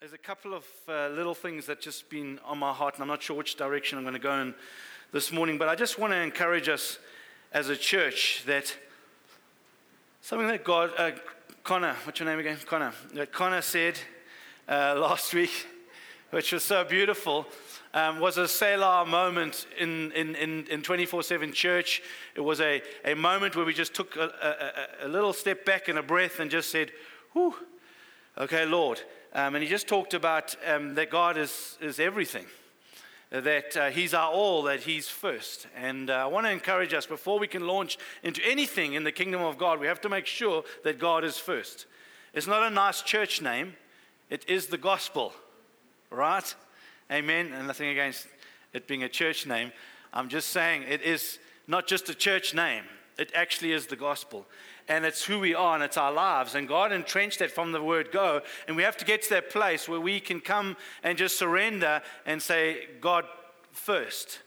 There's a couple of uh, little things that just been on my heart, and I'm not sure which direction I'm going to go in this morning, but I just want to encourage us as a church that something that God, uh, Connor, what's your name again? Connor. That Connor said uh, last week, which was so beautiful, um, was a Selah moment in, in, in, in 24-7 church. It was a, a moment where we just took a, a, a little step back and a breath and just said, whew, okay, Lord. Um, and he just talked about um, that God is, is everything, that uh, He's our all, that He's first. And uh, I want to encourage us before we can launch into anything in the kingdom of God, we have to make sure that God is first. It's not a nice church name, it is the gospel, right? Amen. And nothing against it being a church name. I'm just saying it is not just a church name, it actually is the gospel and it's who we are and it's our lives. And God entrenched that from the word go. And we have to get to that place where we can come and just surrender and say, God first.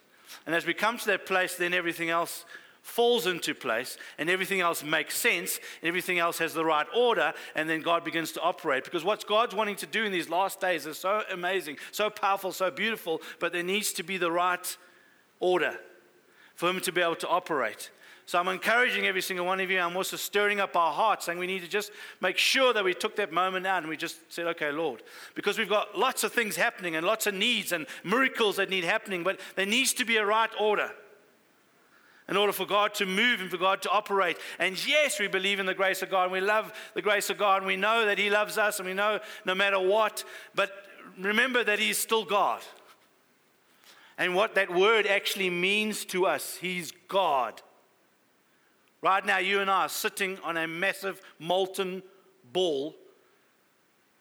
And as we come to that place, then everything else falls into place and everything else makes sense and everything else has the right order and then God begins to operate because what God's wanting to do in these last days is so amazing so powerful so beautiful but there needs to be the right order for him to be able to operate so I'm encouraging every single one of you. I'm also stirring up our hearts, saying we need to just make sure that we took that moment out and we just said, okay, Lord. Because we've got lots of things happening and lots of needs and miracles that need happening, but there needs to be a right order in order for God to move and for God to operate. And yes, we believe in the grace of God and we love the grace of God and we know that He loves us and we know no matter what, but remember that He's still God. And what that word actually means to us, He's God. Right now, you and I are sitting on a massive molten ball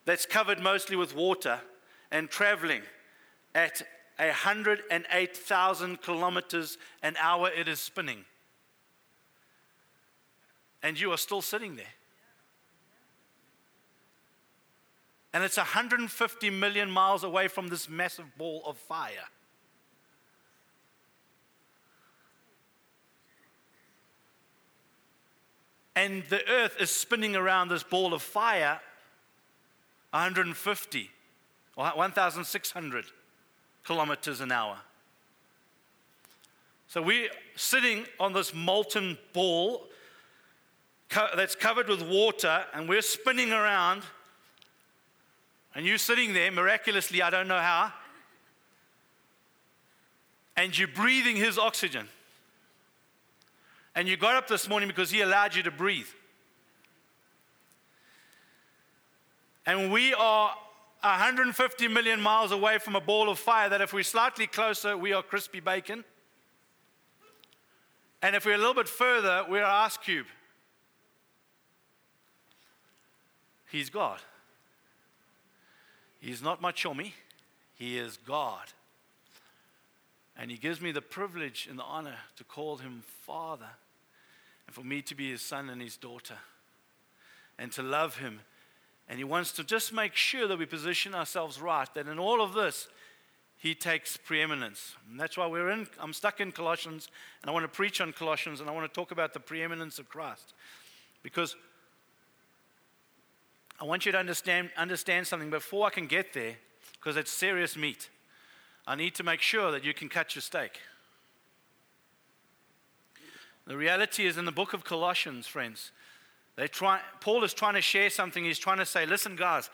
that's covered mostly with water and traveling at 108,000 kilometers an hour, it is spinning. And you are still sitting there. And it's 150 million miles away from this massive ball of fire. And the earth is spinning around this ball of fire 150 or 1,600 kilometers an hour. So we're sitting on this molten ball that's covered with water, and we're spinning around. And you're sitting there miraculously, I don't know how, and you're breathing his oxygen. And you got up this morning because He allowed you to breathe. And we are 150 million miles away from a ball of fire that if we're slightly closer, we are crispy bacon. And if we're a little bit further, we're ice cube. He's God. He's not my chummy. He is God. And he gives me the privilege and the honor to call him Father, and for me to be his son and his daughter, and to love him. And he wants to just make sure that we position ourselves right, that in all of this, he takes preeminence. And that's why we're in, I'm stuck in Colossians, and I want to preach on Colossians, and I want to talk about the preeminence of Christ. Because I want you to understand, understand something before I can get there, because it's serious meat. I need to make sure that you can cut your steak. The reality is in the book of Colossians, friends, they try, Paul is trying to share something. He's trying to say, listen, guys,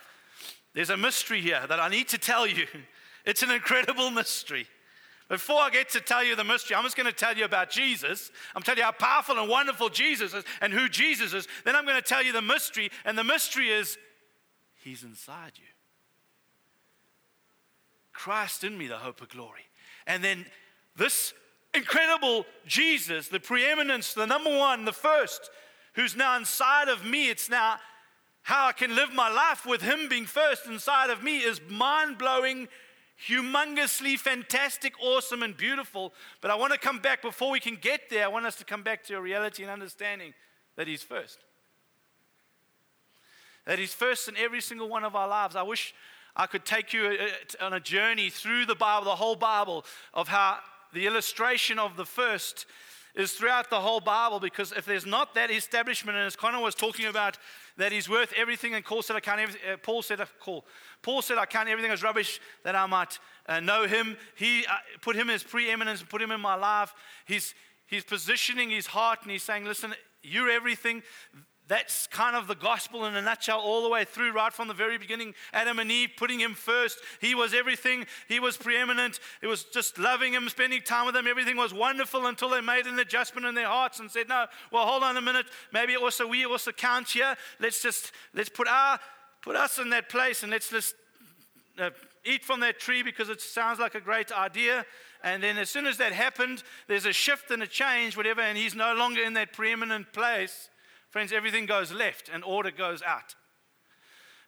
there's a mystery here that I need to tell you. It's an incredible mystery. Before I get to tell you the mystery, I'm just going to tell you about Jesus. I'm telling you how powerful and wonderful Jesus is and who Jesus is. Then I'm going to tell you the mystery, and the mystery is He's inside you. Christ in me, the hope of glory. And then this incredible Jesus, the preeminence, the number one, the first, who's now inside of me, it's now how I can live my life with Him being first inside of me is mind blowing, humongously fantastic, awesome, and beautiful. But I want to come back before we can get there. I want us to come back to a reality and understanding that He's first. That He's first in every single one of our lives. I wish I could take you uh, on a journey through the Bible, the whole Bible, of how the illustration of the first is throughout the whole Bible because if there's not that establishment, and as Connor was talking about that he's worth everything, and Paul said, I everything, uh, Paul said. Paul said, I count everything as rubbish that I might uh, know him. He uh, put him as preeminence, put him in my life. He's, he's positioning his heart and he's saying, Listen, you're everything. That's kind of the gospel in a nutshell, all the way through, right from the very beginning. Adam and Eve putting him first. He was everything, he was preeminent. It was just loving him, spending time with him. Everything was wonderful until they made an adjustment in their hearts and said, No, well, hold on a minute. Maybe also we also count here. Let's just let's put our put us in that place and let's just uh, eat from that tree because it sounds like a great idea. And then as soon as that happened, there's a shift and a change, whatever, and he's no longer in that preeminent place. Friends, everything goes left and order goes out.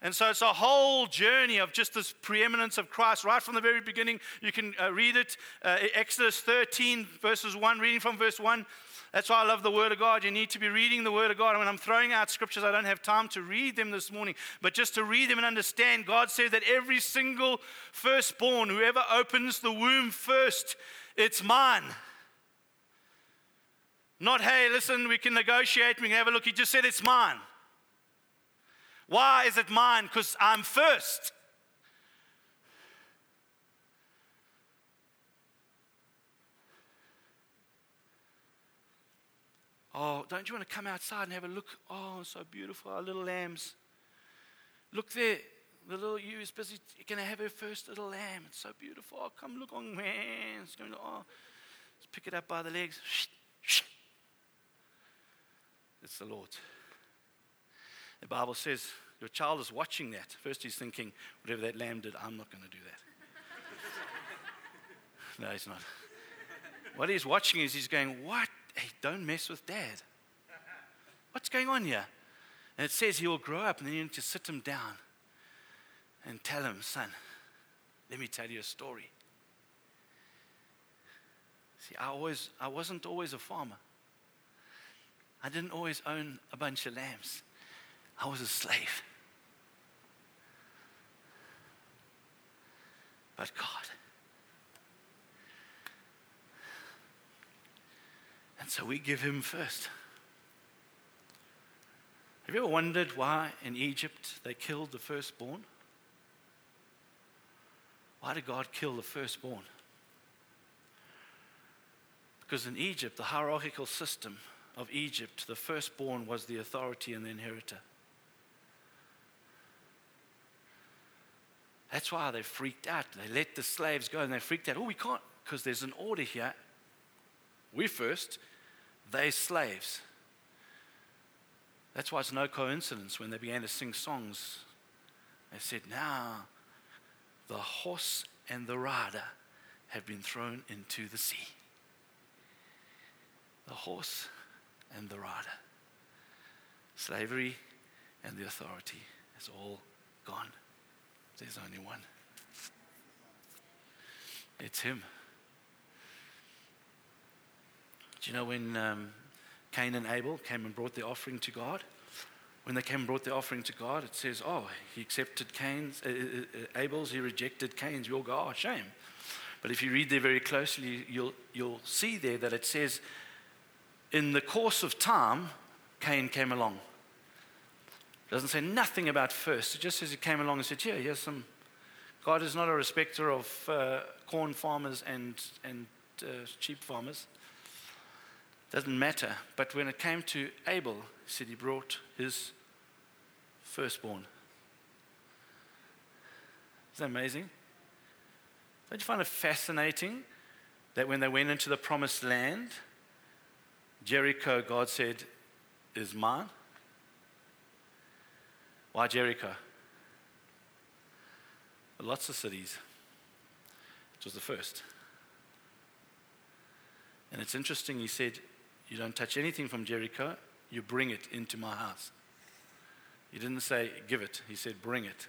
And so it's a whole journey of just this preeminence of Christ right from the very beginning. You can uh, read it, uh, Exodus 13, verses 1, reading from verse 1. That's why I love the Word of God. You need to be reading the Word of God. And when I'm throwing out scriptures, I don't have time to read them this morning. But just to read them and understand, God said that every single firstborn, whoever opens the womb first, it's mine. Not, hey, listen, we can negotiate, we can have a look. He just said it's mine. Why is it mine? Because I'm first. Oh, don't you want to come outside and have a look? Oh, so beautiful, our little lambs. Look there. The little ewe is busy going to have her first little lamb. It's so beautiful. Oh, come look on oh, let's pick it up by the legs. It's the Lord. The Bible says your child is watching that. First, he's thinking, whatever that lamb did, I'm not going to do that. no, he's not. What he's watching is he's going, What hey, don't mess with dad. What's going on here? And it says he will grow up, and then you need to sit him down and tell him, son, let me tell you a story. See, I, always, I wasn't always a farmer. I didn't always own a bunch of lambs. I was a slave. But God, And so we give him first. Have you ever wondered why in Egypt they killed the firstborn? Why did God kill the firstborn? Because in Egypt, the hierarchical system of Egypt, the firstborn was the authority and the inheritor. That's why they freaked out. They let the slaves go and they freaked out. Oh, we can't, because there's an order here. We first, they slaves. That's why it's no coincidence when they began to sing songs. They said, Now the horse and the rider have been thrown into the sea. The horse and the rider. Slavery and the authority is all gone. There's only one. It's Him. Do you know when um, Cain and Abel came and brought the offering to God? When they came and brought the offering to God, it says, Oh, he accepted Cain's, uh, uh, uh, Abel's, he rejected Cain's. We'll go, Oh, shame. But if you read there very closely, you'll, you'll see there that it says, In the course of time, Cain came along. It doesn't say nothing about first. It just says he came along and said, Yeah, here's some. God is not a respecter of uh, corn farmers and, and uh, sheep farmers. Doesn't matter. But when it came to Abel, he said he brought his firstborn. Isn't that amazing? Don't you find it fascinating that when they went into the promised land, Jericho, God said, is mine? Why Jericho? Lots of cities. It was the first. And it's interesting, he said, you don't touch anything from Jericho, you bring it into my house. He didn't say, give it. He said, bring it.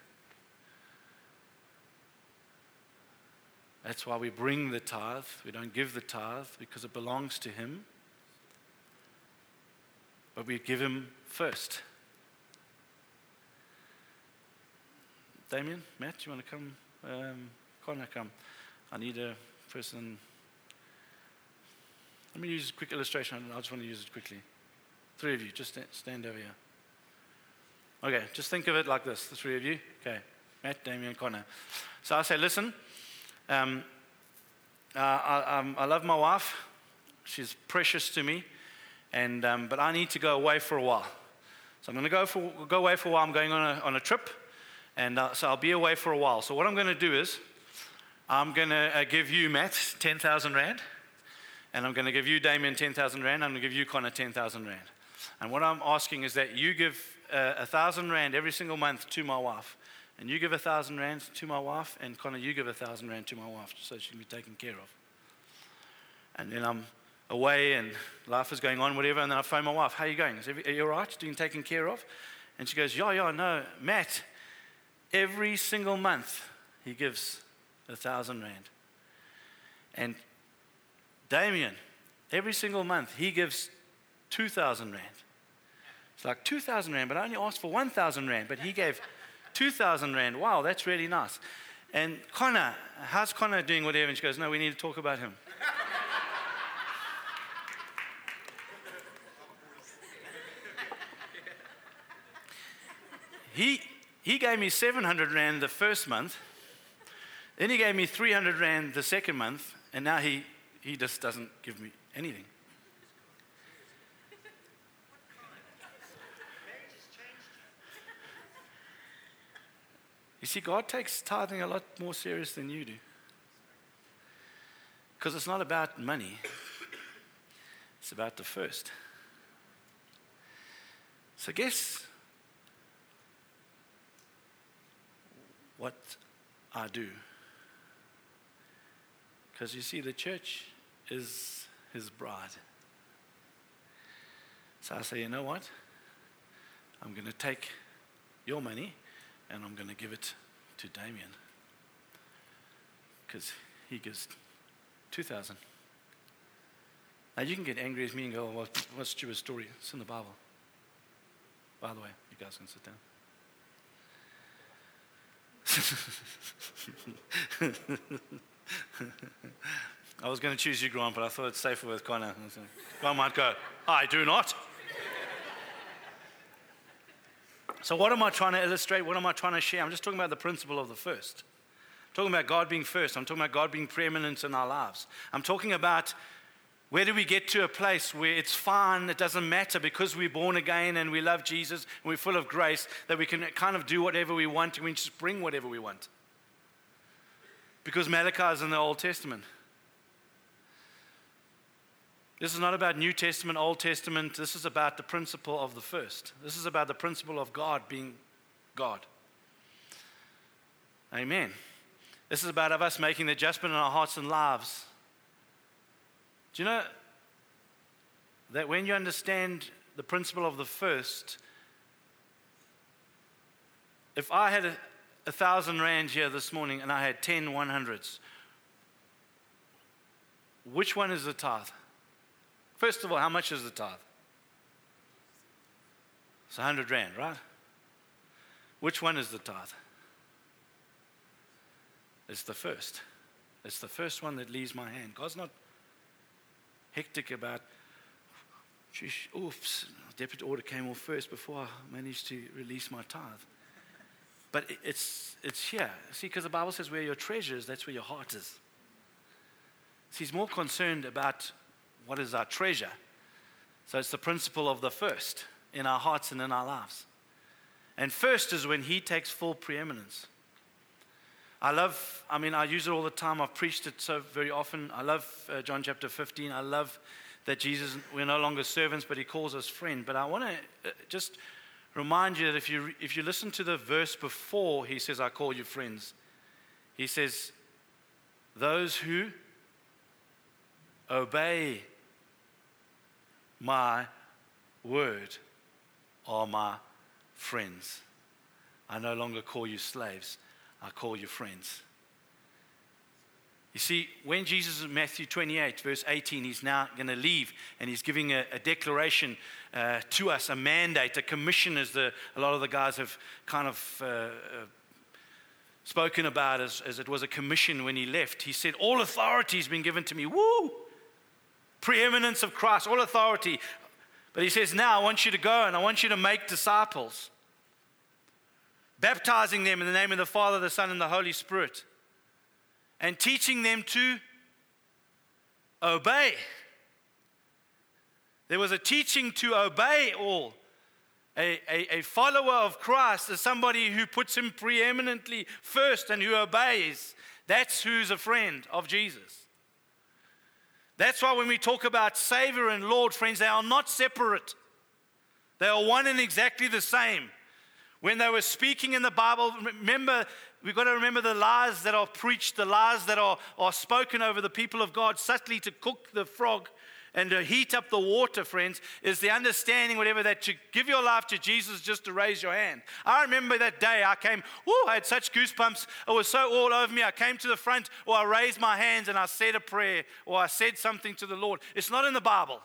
That's why we bring the tithe. We don't give the tithe because it belongs to Him. But we give Him first. Damien, Matt, you want to come? Um, Connor, come. I need a person let me use a quick illustration. I just want to use it quickly. Three of you, just stand over here. Okay, just think of it like this the three of you. Okay, Matt, Damien, Connor. So I say, listen, um, uh, I, um, I, love my wife. She's precious to me, and, um, but I need to go away for a while. So I'm going to go, go away for a while. I'm going on a, on a trip, and uh, so I'll be away for a while. So what I'm going to do is I'm going to uh, give you, Matt, 10,000 Rand, and I'm going to give you, Damien, 10,000 Rand. I'm going to give you, Connor, 10,000 Rand. And what I'm asking is that you give uh, a thousand rand every single month to my wife. And you give a thousand rand to my wife, and Connor, you give a thousand rand to my wife so she can be taken care of. And then I'm away and life is going on, whatever, and then I phone my wife, How are you going? Is are you all right? Being taken care of? And she goes, Yeah, yeah, no. Matt, every single month he gives a thousand rand. And Damien, every single month he gives 2,000 Rand. It's like 2,000 Rand, but I only asked for 1,000 Rand, but he gave 2,000 Rand. Wow, that's really nice. And Connor, how's Connor doing whatever? And she goes, No, we need to talk about him. He, he gave me 700 Rand the first month, then he gave me 300 Rand the second month, and now he, he just doesn't give me anything. You see, God takes tithing a lot more serious than you do. Because it's not about money, it's about the first. So, guess what I do? Because you see, the church is his bride. So I say, you know what? I'm going to take your money and I'm going to give it to Damien because he gives 2,000. Now you can get angry at me and go, well, what's Stuart's story? It's in the Bible. By the way, you guys can sit down. I was going to choose you, Grant, but I thought it's safer with Connor. I might go, I do not. So, what am I trying to illustrate? What am I trying to share? I'm just talking about the principle of the first. I'm talking about God being first. I'm talking about God being preeminent in our lives. I'm talking about where do we get to a place where it's fine, it doesn't matter because we're born again and we love Jesus and we're full of grace that we can kind of do whatever we want and we just bring whatever we want. Because Malachi is in the Old Testament. This is not about New Testament, Old Testament. This is about the principle of the first. This is about the principle of God being God. Amen. This is about us making the adjustment in our hearts and lives. Do you know that when you understand the principle of the first, if I had a, a thousand rand here this morning and I had 10 100s, which one is the tithe? First of all, how much is the tithe? It's a 100 Rand, right? Which one is the tithe? It's the first. It's the first one that leaves my hand. God's not hectic about, oops, debit order came off first before I managed to release my tithe. But it's, it's here. See, because the Bible says where your treasure is, that's where your heart is. See, he's more concerned about what is our treasure? So it's the principle of the first in our hearts and in our lives. And first is when He takes full preeminence. I love, I mean, I use it all the time. I've preached it so very often. I love uh, John chapter 15. I love that Jesus, we're no longer servants, but He calls us friend. But I want to uh, just remind you that if you, if you listen to the verse before He says, I call you friends, He says, those who obey my word are my friends. I no longer call you slaves, I call you friends. You see, when Jesus in Matthew 28, verse 18, he's now going to leave and he's giving a, a declaration uh, to us, a mandate, a commission, as the, a lot of the guys have kind of uh, uh, spoken about as, as it was a commission when he left. He said, All authority has been given to me. Woo! preeminence of Christ, all authority. But he says, Now I want you to go and I want you to make disciples. Baptizing them in the name of the Father, the Son, and the Holy Spirit, and teaching them to obey. There was a teaching to obey all. A, a, a, follower of Christ is somebody who puts him preeminently first and who obeys. That's who's a friend of Jesus. That's why when we talk about Savior and Lord, friends, they are not separate. They are one and exactly the same. When they were speaking in the Bible, remember, we've got to remember the lies that are preached, the lies that are, are spoken over the people of God, subtly to cook the frog and to heat up the water, friends, is the understanding, whatever, that to give your life to Jesus just to raise your hand. I remember that day I came, oh, I had such goosebumps. It was so all over me. I came to the front, or I raised my hands and I said a prayer, or I said something to the Lord. It's not in the Bible.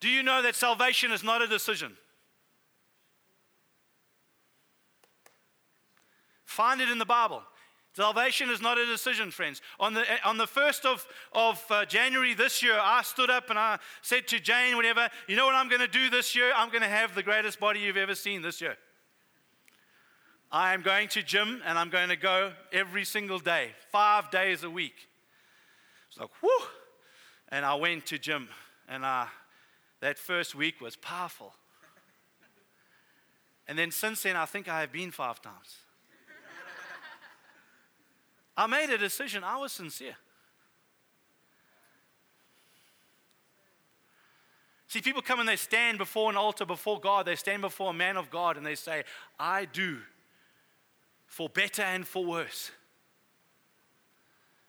Do you know that salvation is not a decision? Find it in the Bible. Salvation is not a decision, friends. On the, on the 1st of, of uh, January this year, I stood up and I said to Jane, whatever, you know what I'm going to do this year? I'm going to have the greatest body you've ever seen this year. I am going to gym and I'm going to go every single day, five days a week. It's like, whoo! And I went to gym and I, that first week was powerful. And then since then, I think I have been five times. I made a decision. I was sincere. See, people come and they stand before an altar, before God. They stand before a man of God and they say, I do for better and for worse.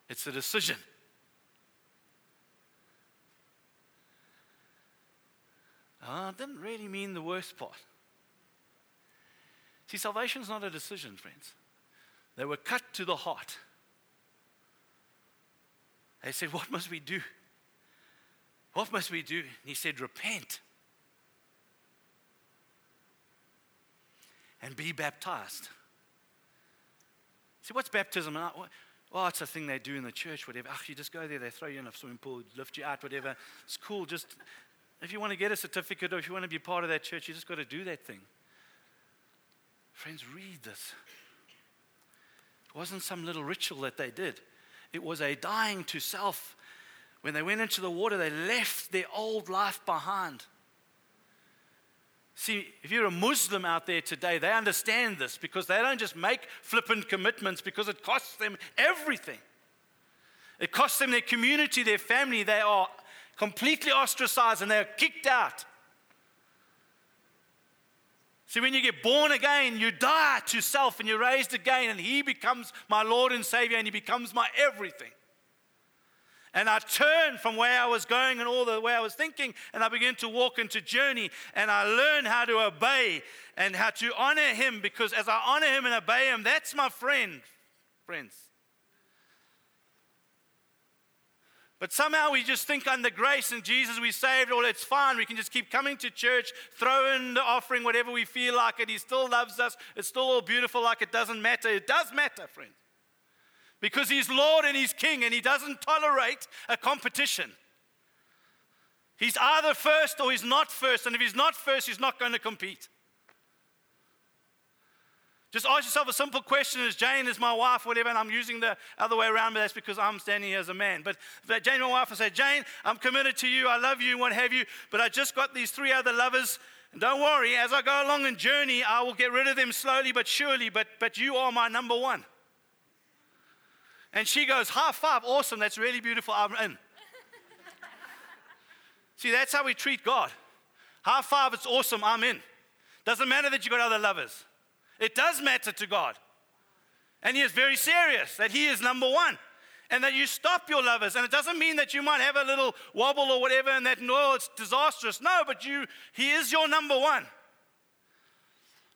It's a decision. Ah, oh, it didn't really mean the worst part. See, salvation is not a decision, friends. They were cut to the heart. They said, What must we do? What must we do? And he said, Repent and be baptized. See, what's baptism? Well, it's a thing they do in the church, whatever. Oh, you just go there, they throw you in a swimming pool, lift you out, whatever. It's cool. Just if you want to get a certificate or if you want to be part of that church, you just got to do that thing. Friends, read this. It wasn't some little ritual that they did. It was a dying to self. When they went into the water, they left their old life behind. See, if you're a Muslim out there today, they understand this because they don't just make flippant commitments because it costs them everything. It costs them their community, their family. They are completely ostracized and they're kicked out. See, when you get born again, you die to self and you're raised again, and He becomes my Lord and Savior, and He becomes my everything. And I turn from where I was going and all the way I was thinking, and I begin to walk into journey, and I learn how to obey and how to honor Him because as I honor Him and obey Him, that's my friend, friends. But somehow we just think under grace and Jesus we saved, all it's fine. We can just keep coming to church, throw in the offering, whatever we feel like it. He still loves us. It's still all beautiful, like it doesn't matter. It does matter, friend. Because He's Lord and He's King and He doesn't tolerate a competition. He's either first or He's not first. And if He's not first, He's not going to compete. Just ask yourself a simple question Is Jane is my wife, whatever, and I'm using the other way around, but that's because I'm standing here as a man. But Jane, my wife, I say, Jane, I'm committed to you, I love you, what have you, but I just got these three other lovers. And don't worry, as I go along in journey, I will get rid of them slowly but surely, but, but you are my number one. And she goes, High five, awesome, that's really beautiful, I'm in. See, that's how we treat God. High five, it's awesome, I'm in. Doesn't matter that you got other lovers. It does matter to God. And He is very serious that He is number one. And that you stop your lovers. And it doesn't mean that you might have a little wobble or whatever and that, no, it's disastrous. No, but you, He is your number one.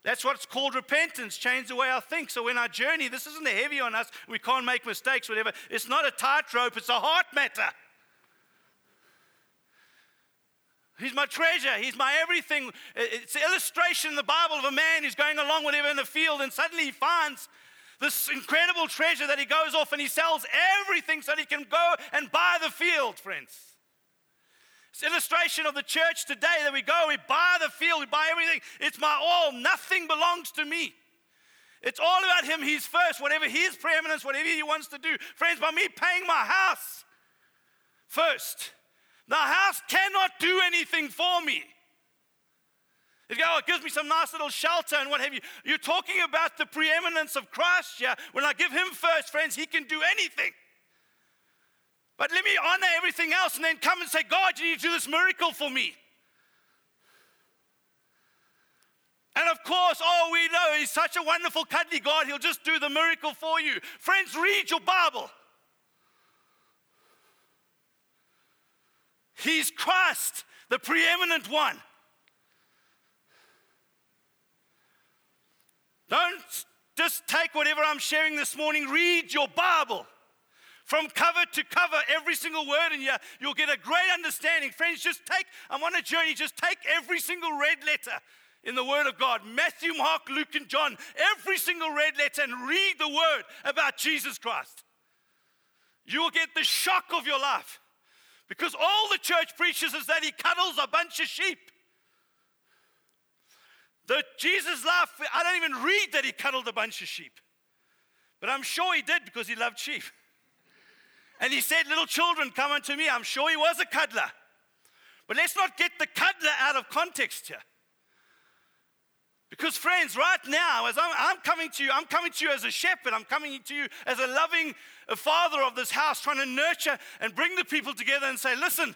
That's what's called repentance, change the way I think. So when I journey, this isn't heavy on us, we can't make mistakes, whatever. It's not a tightrope, it's a heart matter. He's my treasure. He's my everything. It's an illustration in the Bible of a man who's going along whatever in the field, and suddenly he finds this incredible treasure that he goes off and he sells everything so that he can go and buy the field, friends. It's illustration of the church today that we go, we buy the field, we buy everything. It's my all. Nothing belongs to me. It's all about him. He's first. Whatever his preeminence, whatever he wants to do. Friends, by me paying my house first, the house cannot do anything for me. It, go, oh, it gives me some nice little shelter and what have you. You're talking about the preeminence of Christ Yeah, When I give him first, friends, he can do anything. But let me honor everything else and then come and say, God, you need to do this miracle for me. And of course, oh, we know He's such a wonderful, cuddly God, He'll just do the miracle for you. Friends, read your Bible. He's Christ, the preeminent one. Don't just take whatever I'm sharing this morning, read your Bible. From cover to cover, every single word in here, you'll get a great understanding. Friends, just take, I'm on a journey, just take every single red letter in the Word of God Matthew, Mark, Luke, and John, every single red letter, and read the Word about Jesus Christ. You will get the shock of your life because all the church preaches is that he cuddles a bunch of sheep. The Jesus life, I don't even read that he cuddled a bunch of sheep. But I'm sure he did because he loved sheep. And he said, Little children, come unto me. I'm sure he was a cuddler. But let's not get the cuddler out of context here. Because, friends, right now, as I'm, I'm, coming to you, I'm coming to you as a shepherd. I'm coming to you as a loving father of this house, trying to nurture and bring the people together and say, listen,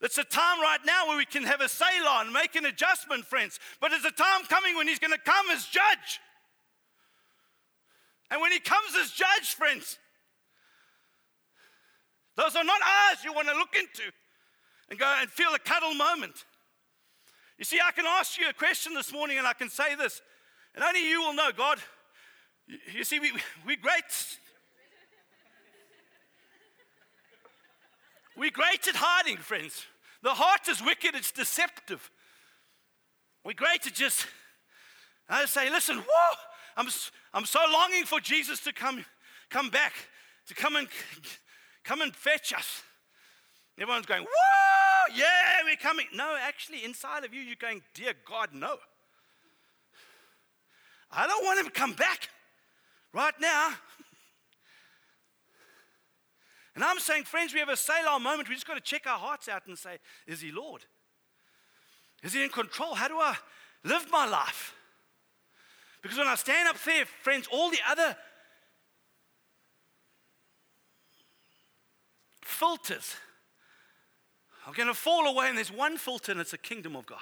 it's a time right now where we can have a Selah and make an adjustment, friends. But there's a time coming when He's going to come as judge. And when He comes as judge, friends, those are not eyes you want to look into and go and feel a cuddle moment. You see, I can ask you a question this morning and I can say this, and only you will know, God. You see, we, we're great. We're great at hiding, friends. The heart is wicked, it's deceptive. We're great at just, I say, listen, whoa, I'm, I'm so longing for Jesus to come, come back, to come and, come and fetch us. Everyone's going, whoa, yeah, we're coming. No, actually, inside of you, you're going, dear God, no. I don't want him to come back right now. And I'm saying, friends, we have a Selah moment. We just got to check our hearts out and say, is he Lord? Is he in control? How do I live my life? Because when I stand up there, friends, all the other filters are going to fall away, and there's one filter, and it's the kingdom of God.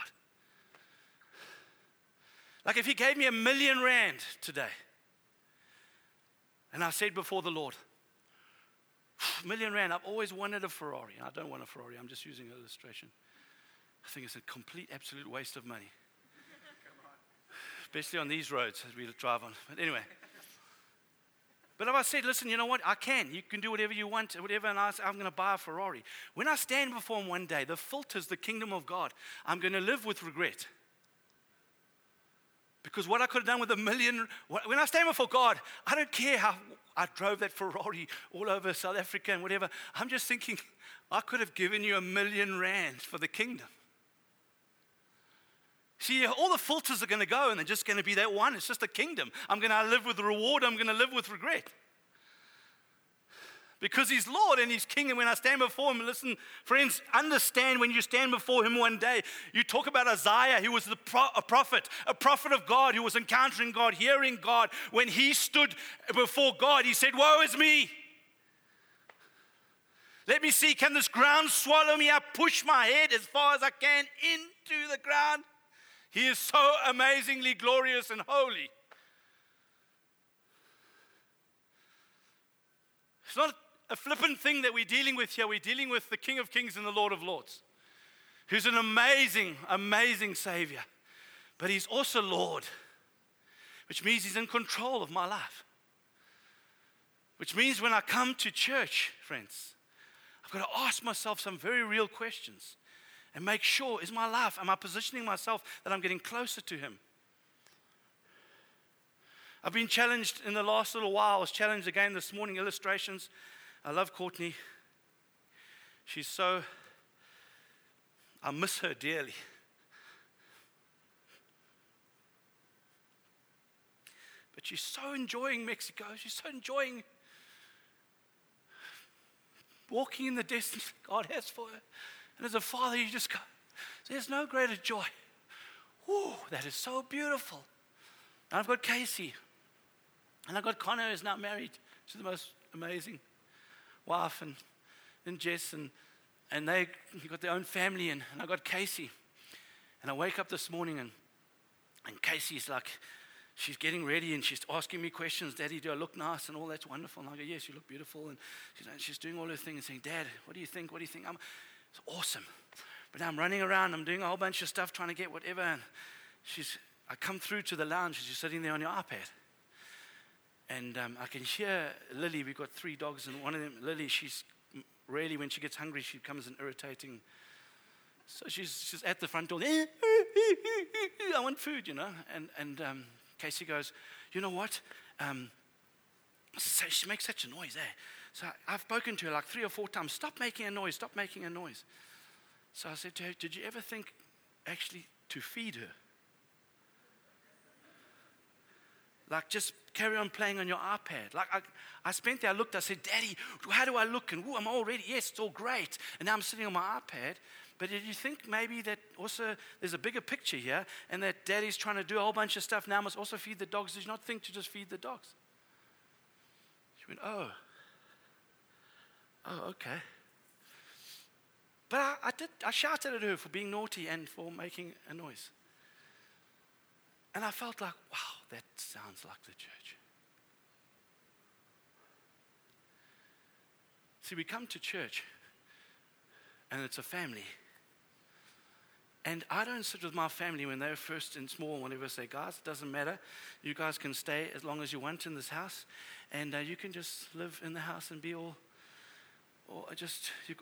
Like if He gave me a million rand today, and I said before the Lord, million rand, I've always wanted a Ferrari. I don't want a Ferrari, I'm just using an illustration. I think it's a complete, absolute waste of money. Especially on these roads that we drive on. But anyway. But if I said, listen, you know what? I can. You can do whatever you want, whatever, and I, I'm going to buy a Ferrari. When I stand before him one day, the filters the kingdom of God. I'm going to live with regret. Because what I could have done with a million, when I stand before God, I don't care how I drove that Ferrari all over South Africa and whatever. I'm just thinking, I could have given you a million rand for the kingdom. See, all the filters are going to go and they're just going to be that one. It's just a kingdom. I'm going to live with reward, I'm going to live with regret. Because he's Lord and he's King. And when I stand before him, listen, friends, understand when you stand before him one day, you talk about Isaiah, who was the pro- a prophet, a prophet of God, who was encountering God, hearing God. When he stood before God, he said, Woe is me. Let me see, can this ground swallow me up? Push my head as far as I can into the ground. He is so amazingly glorious and holy. It's not a flippant thing that we're dealing with here. We're dealing with the King of Kings and the Lord of Lords, who's an amazing, amazing Savior. But He's also Lord, which means He's in control of my life. Which means when I come to church, friends, I've got to ask myself some very real questions and make sure is my life, am I positioning myself that I'm getting closer to Him? I've been challenged in the last little while. I was challenged again this morning, illustrations. I love Courtney. She's so I miss her dearly. But she's so enjoying Mexico. She's so enjoying walking in the destiny God has for her. And as a father, you just go, there's no greater joy. Whoa, that is so beautiful. And I've got Casey. And I've got Connor, who's now married. She's the most amazing wife, and, and Jess, and, and they got their own family. And, and I got Casey. And I wake up this morning, and, and Casey's like, she's getting ready and she's asking me questions. Daddy, do I look nice? And all that's wonderful. And I go, Yes, you look beautiful. And she's, doing all her things and saying, Dad, what do you think? What do you think? I'm, it's awesome. But now I'm running around, I'm doing a whole bunch of stuff trying to get whatever. And she's, I come through to the lounge and she's sitting there on your iPad. And um, I can hear Lily, we've got three dogs, and one of them, Lily, she's really, when she gets hungry, she becomes an irritating. So she's, she's at the front door, I want food, you know. And, and um, Casey goes, You know what? Um, so she makes such a noise, eh? So I've spoken to her like three or four times, Stop making a noise, stop making a noise. So I said to her, Did you ever think actually to feed her? Like just carry on playing on your iPad. Like I, I spent there, I looked, I said, Daddy, how do I look? And ooh, I'm all ready. Yes, it's all great. And now I'm sitting on my iPad. But did you think maybe that also there's a bigger picture here and that daddy's trying to do a whole bunch of stuff now must also feed the dogs? Did you not think to just feed the dogs? She went, Oh. Oh, okay. But I, I, did, I shouted at her for being naughty and for making a noise. And I felt like, wow, that sounds like the church. See, we come to church and it's a family. And I don't sit with my family when they're first and small, whenever I say, guys, it doesn't matter. You guys can stay as long as you want in this house, and uh, you can just live in the house and be all or just, you,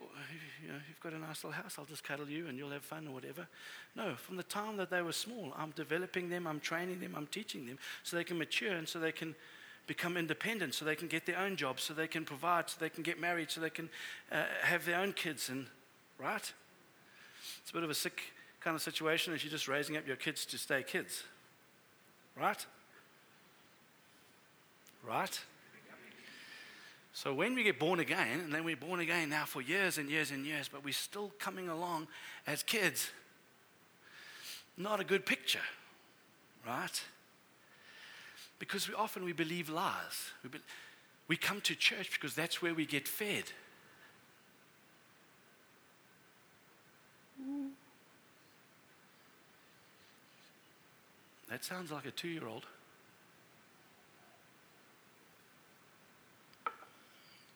you know, you've got a nice little house, I'll just cuddle you and you'll have fun or whatever. No, from the time that they were small, I'm developing them, I'm training them, I'm teaching them so they can mature and so they can become independent, so they can get their own jobs, so they can provide, so they can get married, so they can uh, have their own kids. And right? It's a bit of a sick kind of situation if you're just raising up your kids to stay kids. Right? Right? So when we get born again, and then we're born again now for years and years and years, but we're still coming along as kids, not a good picture, right? Because we often we believe lies. We, be, we come to church because that's where we get fed. That sounds like a two year old.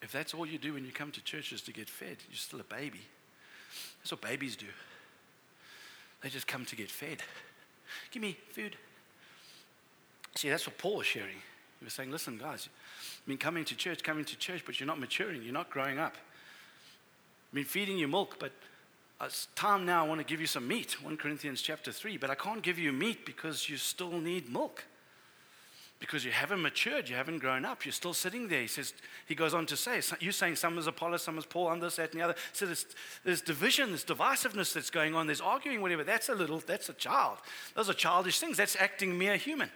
If that's all you do when you come to church is to get fed, you're still a baby. That's what babies do. They just come to get fed. Give me food. See, that's what Paul was sharing. He was saying, listen, guys, I mean, coming to church, coming to church, but you're not maturing, you're not growing up. I mean, feeding you milk, but uh, it's time now, I want to give you some meat, 1 Corinthians chapter 3, but I can't give you meat because you still need milk because you haven't matured, you haven't grown up, you're still sitting there. He says, he goes on to say, you're saying some is Apollos, some is Paul, on this, that, and the other. So there's, there's division, there's divisiveness that's going on, there's arguing, whatever. That's a little, that's a child. Those are childish things. That's acting mere human.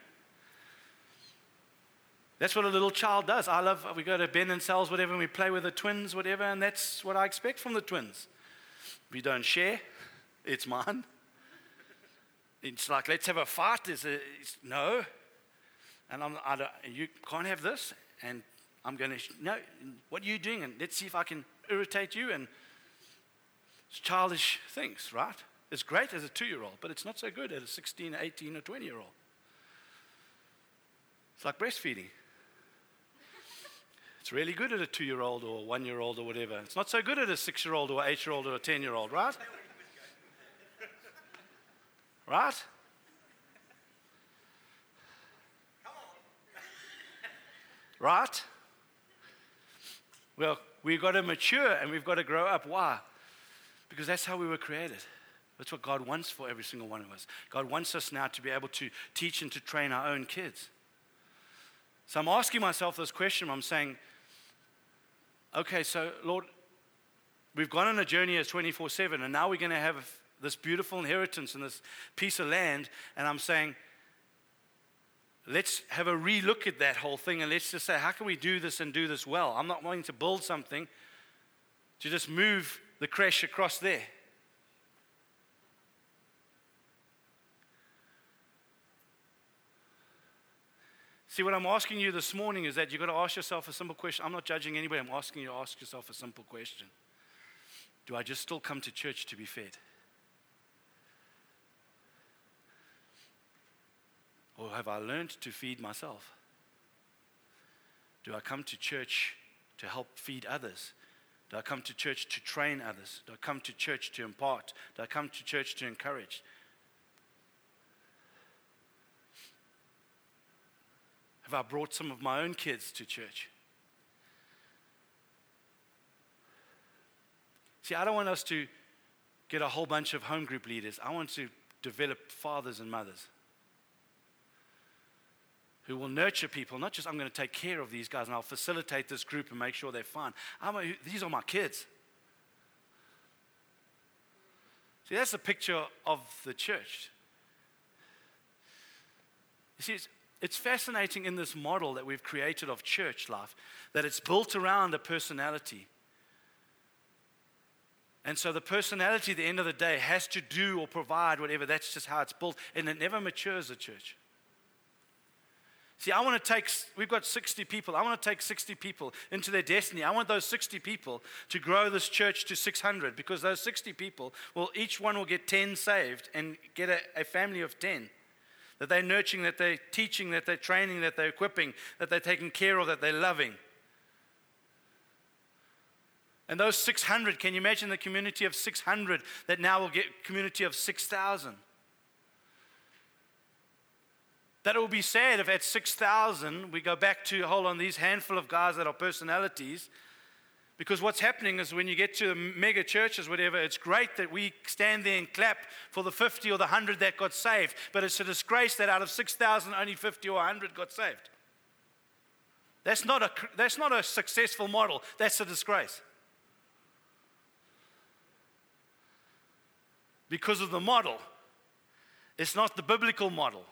That's what a little child does. I love, we go to Ben and Sal's, whatever, and we play with the twins, whatever, and that's what I expect from the twins. We don't share, it's mine. It's like, let's have a fight. Is a, no, and I'm, I don't, you can't have this, and I'm going to, no, what are you doing? And let's see if I can irritate you. And it's childish things, right? It's great as a two year old, but it's not so good as a 16, 18, or 20 year old. It's like breastfeeding. It's really good at a two year old or one year old or whatever. It's not so good at a six year old or eight year old or a 10 year old, right? Right? Right? Well, we've got to mature and we've got to grow up. Why? Because that's how we were created. That's what God wants for every single one of us. God wants us now to be able to teach and to train our own kids. So I'm asking myself this question. I'm saying, okay, so Lord, we've gone on a journey as 24 7, and now we're going to have this beautiful inheritance and this piece of land, and I'm saying, let's have a relook at that whole thing and let's just say, how can we do this and do this well? I'm not wanting to build something to just move the crash across there. See, what I'm asking you this morning is that you've got to ask yourself a simple question. I'm not judging anybody, I'm asking you to ask yourself a simple question Do I just still come to church to be fed? Or have I learned to feed myself? Do I come to church to help feed others? Do I come to church to train others? Do I come to church to impart? Do I come to church to encourage? Have I brought some of my own kids to church? See, I don't want us to get a whole bunch of home group leaders. I want to develop fathers and mothers who will nurture people, not just I'm going to take care of these guys and I'll facilitate this group and make sure they're fine. A, these are my kids. See, that's a picture of the church. You see, it's, it's fascinating in this model that we've created of church life that it's built around a personality. And so the personality at the end of the day has to do or provide whatever. That's just how it's built. And it never matures the church. See, I want to take, we've got 60 people. I want to take 60 people into their destiny. I want those 60 people to grow this church to 600 because those 60 people, well, each one will get 10 saved and get a, a family of 10 that they're nurturing, that they're teaching, that they're training, that they're equipping, that they're taking care of, that they're loving. And those 600, can you imagine the community of 600 that now will get community of 6,000? That it will be sad if at 6,000 we go back to hold on these handful of guys that are personalities. Because what's happening is when you get to the mega churches, whatever, it's great that we stand there and clap for the 50 or the 100 that got saved. But it's a disgrace that out of 6,000, only 50 or 100 got saved. That's not, a, that's not a successful model, that's a disgrace. Because of the model, it's not the biblical model.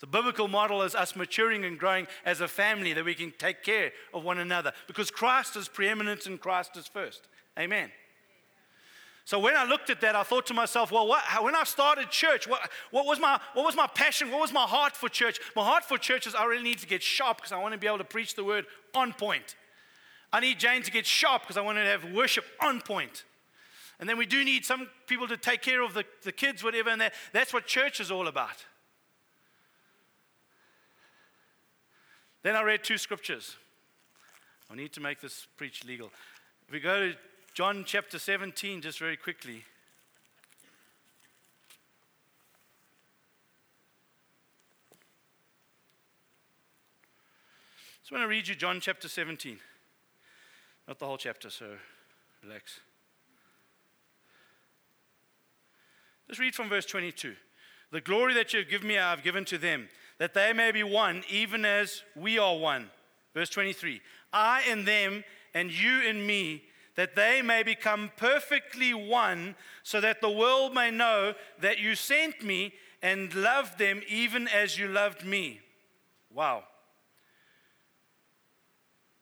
The biblical model is us maturing and growing as a family that we can take care of one another because Christ is preeminent and Christ is first. Amen. So when I looked at that, I thought to myself, well, what, when I started church, what, what, was my, what was my passion? What was my heart for church? My heart for church is I really need to get sharp because I want to be able to preach the word on point. I need Jane to get sharp because I want to have worship on point. And then we do need some people to take care of the, the kids, whatever, and that, that's what church is all about. Then I read two scriptures. I need to make this preach legal. If we go to John chapter 17, just very quickly. So I to read you John chapter 17. Not the whole chapter, so relax. Let's read from verse 22. The glory that you have given me, I have given to them that they may be one, even as we are one. Verse 23 I in them, and you in me, that they may become perfectly one, so that the world may know that you sent me and loved them even as you loved me. Wow.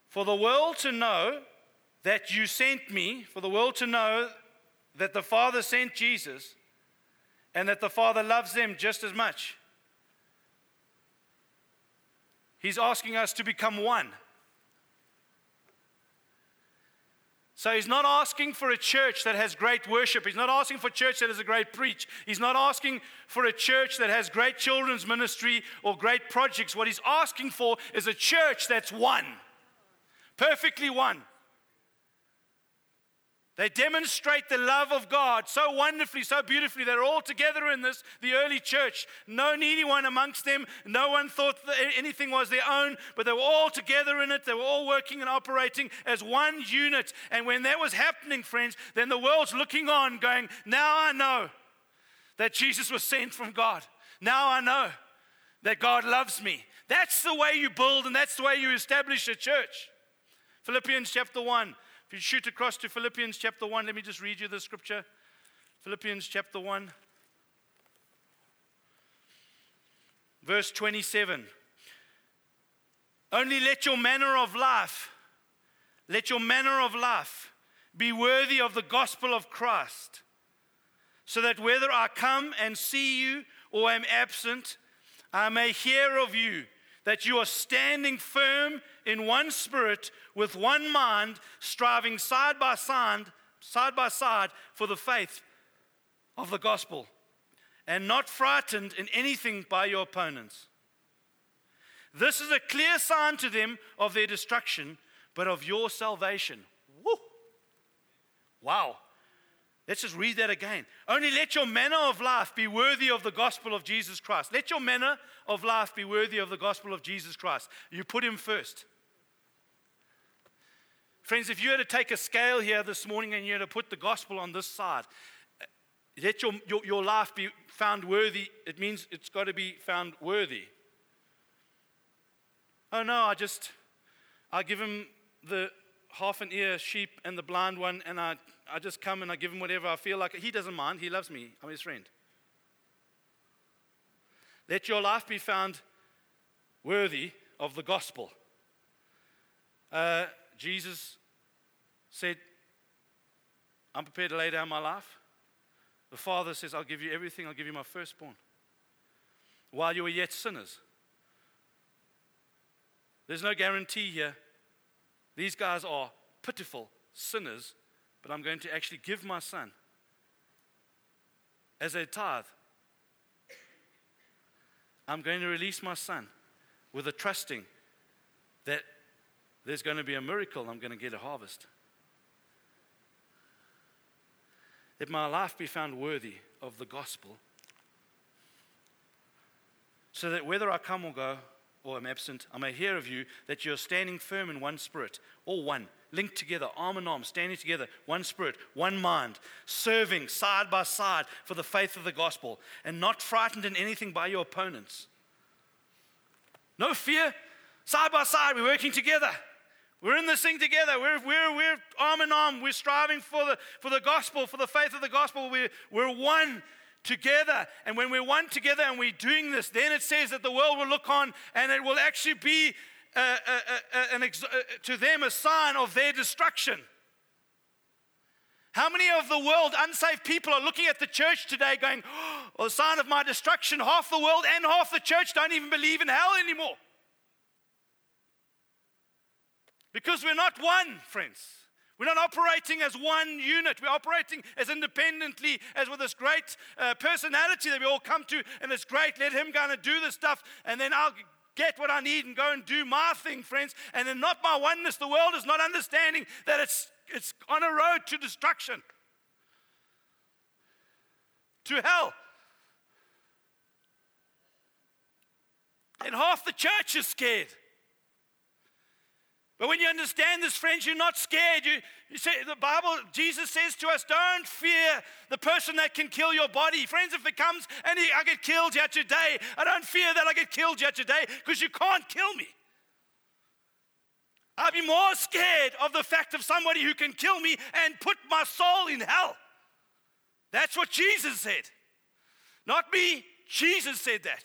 For the world to know that you sent me, for the world to know that the Father sent Jesus, and that the Father loves them just as much. He's asking us to become one. So he's not asking for a church that has great worship. He's not asking for a church that has a great preach. He's not asking for a church that has great children's ministry or great projects. What he's asking for is a church that's one, perfectly one. They demonstrate the love of God so wonderfully, so beautifully. They're all together in this, the early church. No needy one amongst them. No one thought anything was their own, but they were all together in it. They were all working and operating as one unit. And when that was happening, friends, then the world's looking on, going, Now I know that Jesus was sent from God. Now I know that God loves me. That's the way you build and that's the way you establish a church. Philippians chapter 1. If you shoot across to Philippians chapter 1, let me just read you the scripture. Philippians chapter 1, verse 27. Only let your manner of life, let your manner of life be worthy of the gospel of Christ, so that whether I come and see you or am absent, I may hear of you that you are standing firm in one spirit, with one mind, striving side by side, side by side for the faith of the gospel, and not frightened in anything by your opponents. This is a clear sign to them of their destruction, but of your salvation. Woo! Wow. Let's just read that again. Only let your manner of life be worthy of the gospel of Jesus Christ. Let your manner of life be worthy of the gospel of Jesus Christ. You put him first. Friends, if you had to take a scale here this morning and you had to put the gospel on this side, let your, your, your life be found worthy. It means it's got to be found worthy. Oh no, I just, I give him the half an ear sheep and the blind one, and I, I just come and I give him whatever I feel like. He doesn't mind. He loves me. I'm his friend. Let your life be found worthy of the gospel. Uh, Jesus said, I'm prepared to lay down my life. The Father says, I'll give you everything, I'll give you my firstborn. While you were yet sinners. There's no guarantee here. These guys are pitiful sinners, but I'm going to actually give my son as a tithe. I'm going to release my son with a trusting that there's going to be a miracle, I'm going to get a harvest. Let my life be found worthy of the gospel, so that whether I come or go, or I'm absent, I may hear of you that you're standing firm in one spirit, all one, linked together, arm in arm, standing together, one spirit, one mind, serving side by side for the faith of the gospel, and not frightened in anything by your opponents. No fear, side by side, we're working together. We're in this thing together. We're, we're, we're arm in arm. We're striving for the, for the gospel, for the faith of the gospel. We're, we're one together. And when we're one together and we're doing this, then it says that the world will look on and it will actually be ex- to them a sign of their destruction. How many of the world unsaved people are looking at the church today going, oh, the sign of my destruction? Half the world and half the church don't even believe in hell anymore. Because we're not one, friends. We're not operating as one unit. We're operating as independently, as with this great uh, personality that we all come to, and it's great. Let him go and do this stuff, and then I'll get what I need and go and do my thing, friends. And then not my oneness. The world is not understanding that it's, it's on a road to destruction, to hell. And half the church is scared. But when you understand this, friends, you're not scared. You, you the Bible, Jesus says to us, don't fear the person that can kill your body. Friends, if it comes and I get killed yet today, I don't fear that I get killed yet today because you can't kill me. I'd be more scared of the fact of somebody who can kill me and put my soul in hell. That's what Jesus said. Not me, Jesus said that.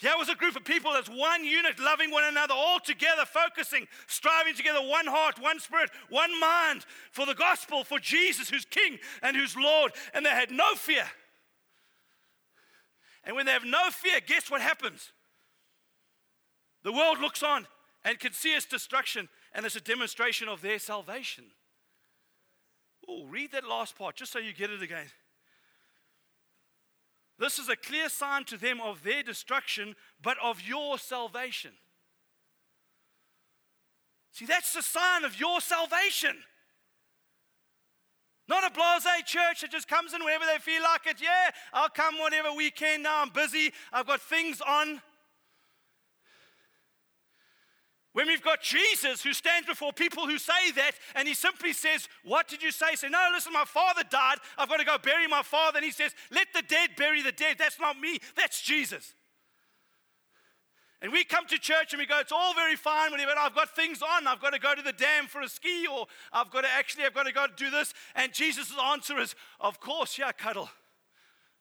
Here was a group of people that's one unit, loving one another, all together, focusing, striving together, one heart, one spirit, one mind for the gospel, for Jesus, who's King and who's Lord. And they had no fear. And when they have no fear, guess what happens? The world looks on and can see its destruction, and it's a demonstration of their salvation. Oh, read that last part just so you get it again. This is a clear sign to them of their destruction, but of your salvation. See, that's the sign of your salvation. Not a blase church that just comes in whenever they feel like it. Yeah, I'll come whatever weekend. Now I'm busy. I've got things on. When we've got Jesus who stands before people who say that, and he simply says, What did you say? Say, No, listen, my father died. I've got to go bury my father. And he says, Let the dead bury the dead. That's not me, that's Jesus. And we come to church and we go, it's all very fine, whatever. I've got things on. I've got to go to the dam for a ski, or I've got to actually, I've got to go do this. And Jesus' answer is, of course, yeah, cuddle.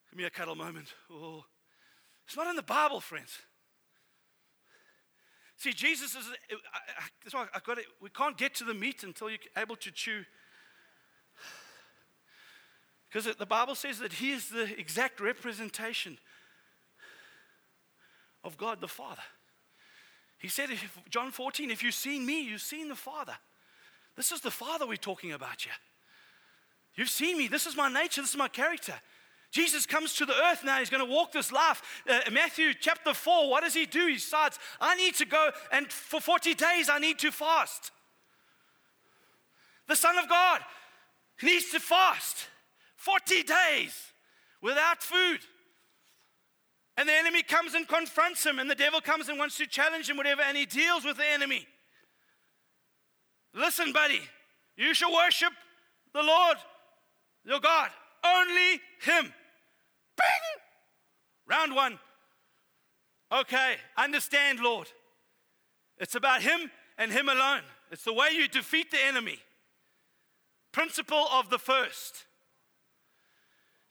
Give me a cuddle moment. Oh. It's not in the Bible, friends. See, Jesus is, that's why I got it. We can't get to the meat until you're able to chew. Because the Bible says that He is the exact representation of God the Father. He said, John 14, if you've seen me, you've seen the Father. This is the Father we're talking about here. You've seen me. This is my nature. This is my character. Jesus comes to the earth now. He's going to walk this life. Uh, Matthew chapter 4, what does he do? He starts, I need to go, and for 40 days, I need to fast. The Son of God needs to fast 40 days without food. And the enemy comes and confronts him, and the devil comes and wants to challenge him, whatever, and he deals with the enemy. Listen, buddy, you shall worship the Lord, your God, only Him. Bing! Round one. Okay, understand, Lord. It's about Him and Him alone. It's the way you defeat the enemy. Principle of the first.